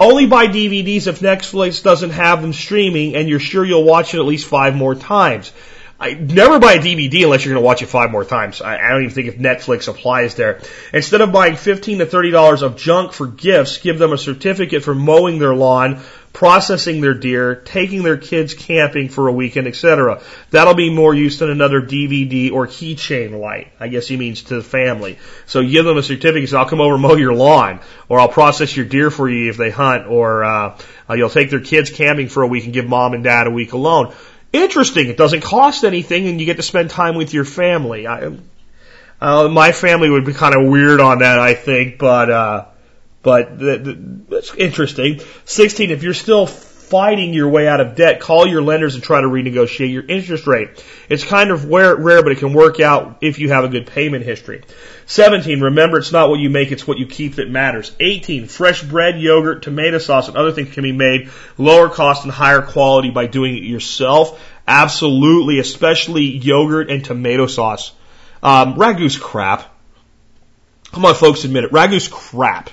[SPEAKER 2] Only buy DVDs if Netflix doesn't have them streaming and you're sure you'll watch it at least five more times. I never buy a DVD unless you're going to watch it five more times. I, I don't even think if Netflix applies there. Instead of buying fifteen to thirty dollars of junk for gifts, give them a certificate for mowing their lawn, processing their deer, taking their kids camping for a weekend, etc. That'll be more use than another DVD or keychain light. I guess he means to the family. So give them a certificate. So I'll come over and mow your lawn, or I'll process your deer for you if they hunt, or uh, you'll take their kids camping for a week and give mom and dad a week alone interesting. It doesn't cost anything, and you get to spend time with your family. I, uh, my family would be kind of weird on that, I think, but uh, but that's interesting. Sixteen. If you're still fighting your way out of debt, call your lenders and try to renegotiate your interest rate. It's kind of rare, but it can work out if you have a good payment history. 17, remember it's not what you make, it's what you keep that matters. 18, fresh bread, yogurt, tomato sauce, and other things can be made lower cost and higher quality by doing it yourself. Absolutely, especially yogurt and tomato sauce. Um, ragu's crap. Come on, folks, admit it. Ragu's crap.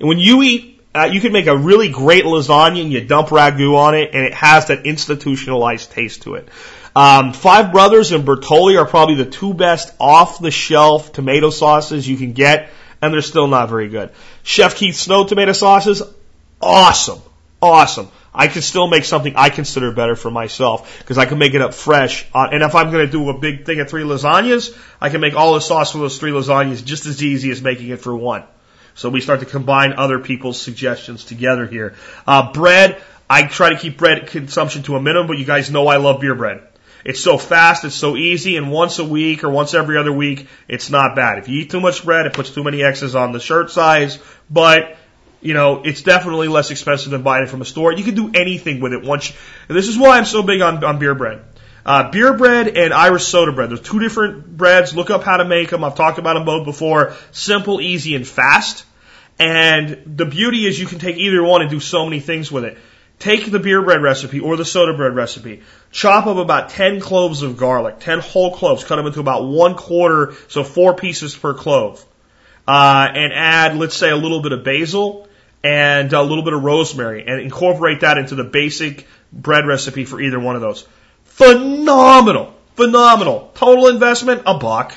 [SPEAKER 2] And when you eat uh, you can make a really great lasagna and you dump ragu on it, and it has that institutionalized taste to it. Um, Five Brothers and Bertolli are probably the two best off the shelf tomato sauces you can get, and they're still not very good. Chef Keith Snow tomato sauces, awesome, awesome. I can still make something I consider better for myself because I can make it up fresh. And if I'm going to do a big thing of three lasagnas, I can make all the sauce for those three lasagnas just as easy as making it for one. So we start to combine other people's suggestions together here. Uh, bread, I try to keep bread consumption to a minimum, but you guys know I love beer bread. It's so fast, it's so easy, and once a week or once every other week, it's not bad. If you eat too much bread, it puts too many X's on the shirt size, but you know, it's definitely less expensive than buying it from a store. You can do anything with it once. You, this is why I'm so big on, on beer bread. Uh, beer bread and Irish soda bread. There's two different breads. Look up how to make them. I've talked about them both before. Simple, easy, and fast. And the beauty is you can take either one and do so many things with it. Take the beer bread recipe or the soda bread recipe. Chop up about 10 cloves of garlic, 10 whole cloves, cut them into about one quarter, so four pieces per clove. Uh, and add, let's say, a little bit of basil and a little bit of rosemary and incorporate that into the basic bread recipe for either one of those. Phenomenal. Phenomenal. Total investment, a buck.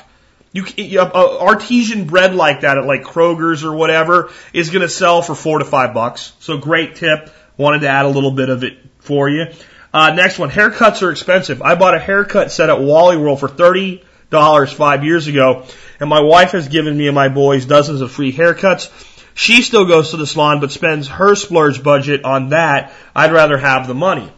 [SPEAKER 2] You, uh, artesian bread like that at like Kroger's or whatever is going to sell for four to five bucks. So great tip. Wanted to add a little bit of it for you. Uh, next one, haircuts are expensive. I bought a haircut set at Wally World for thirty dollars five years ago, and my wife has given me and my boys dozens of free haircuts. She still goes to the salon, but spends her splurge budget on that. I'd rather have the money.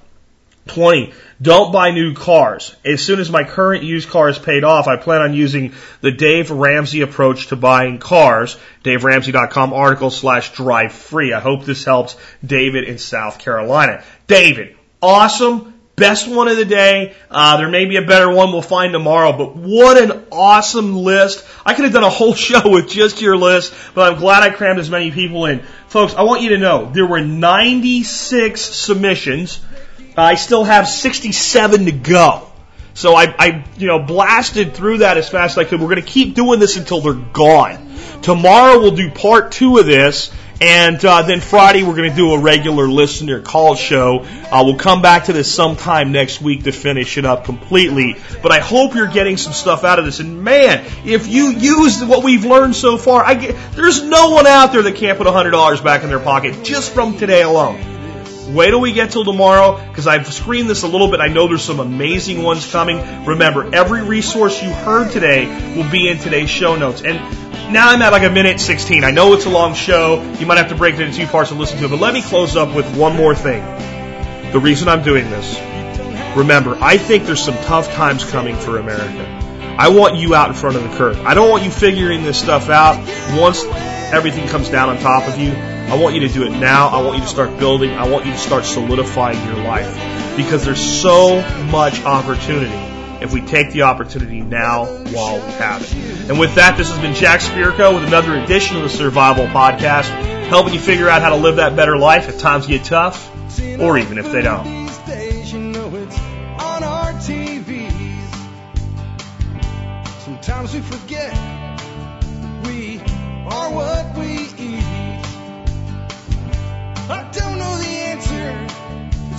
[SPEAKER 2] 20. Don't buy new cars. As soon as my current used car is paid off, I plan on using the Dave Ramsey approach to buying cars. DaveRamsey.com article slash drive free. I hope this helps David in South Carolina. David, awesome. Best one of the day. Uh, there may be a better one we'll find tomorrow, but what an awesome list. I could have done a whole show with just your list, but I'm glad I crammed as many people in. Folks, I want you to know there were 96 submissions. I still have 67 to go. So I, I, you know, blasted through that as fast as I could. We're going to keep doing this until they're gone. Tomorrow we'll do part two of this, and uh, then Friday we're going to do a regular listener call show. Uh, we'll come back to this sometime next week to finish it up completely. But I hope you're getting some stuff out of this. And man, if you use what we've learned so far, I get, there's no one out there that can't put $100 back in their pocket just from today alone. Wait till we get till tomorrow because I've screened this a little bit. I know there's some amazing ones coming. Remember, every resource you heard today will be in today's show notes. And now I'm at like a minute 16. I know it's a long show. You might have to break it into two parts and listen to it. But let me close up with one more thing. The reason I'm doing this. Remember, I think there's some tough times coming for America. I want you out in front of the curve. I don't want you figuring this stuff out once everything comes down on top of you. I want you to do it now. I want you to start building. I want you to start solidifying your life because there's so much opportunity if we take the opportunity now while we have it. And with that, this has been Jack Spirko with another edition of the Survival Podcast, helping you figure out how to live that better life if times get tough or even if they don't. Sometimes we forget we are what we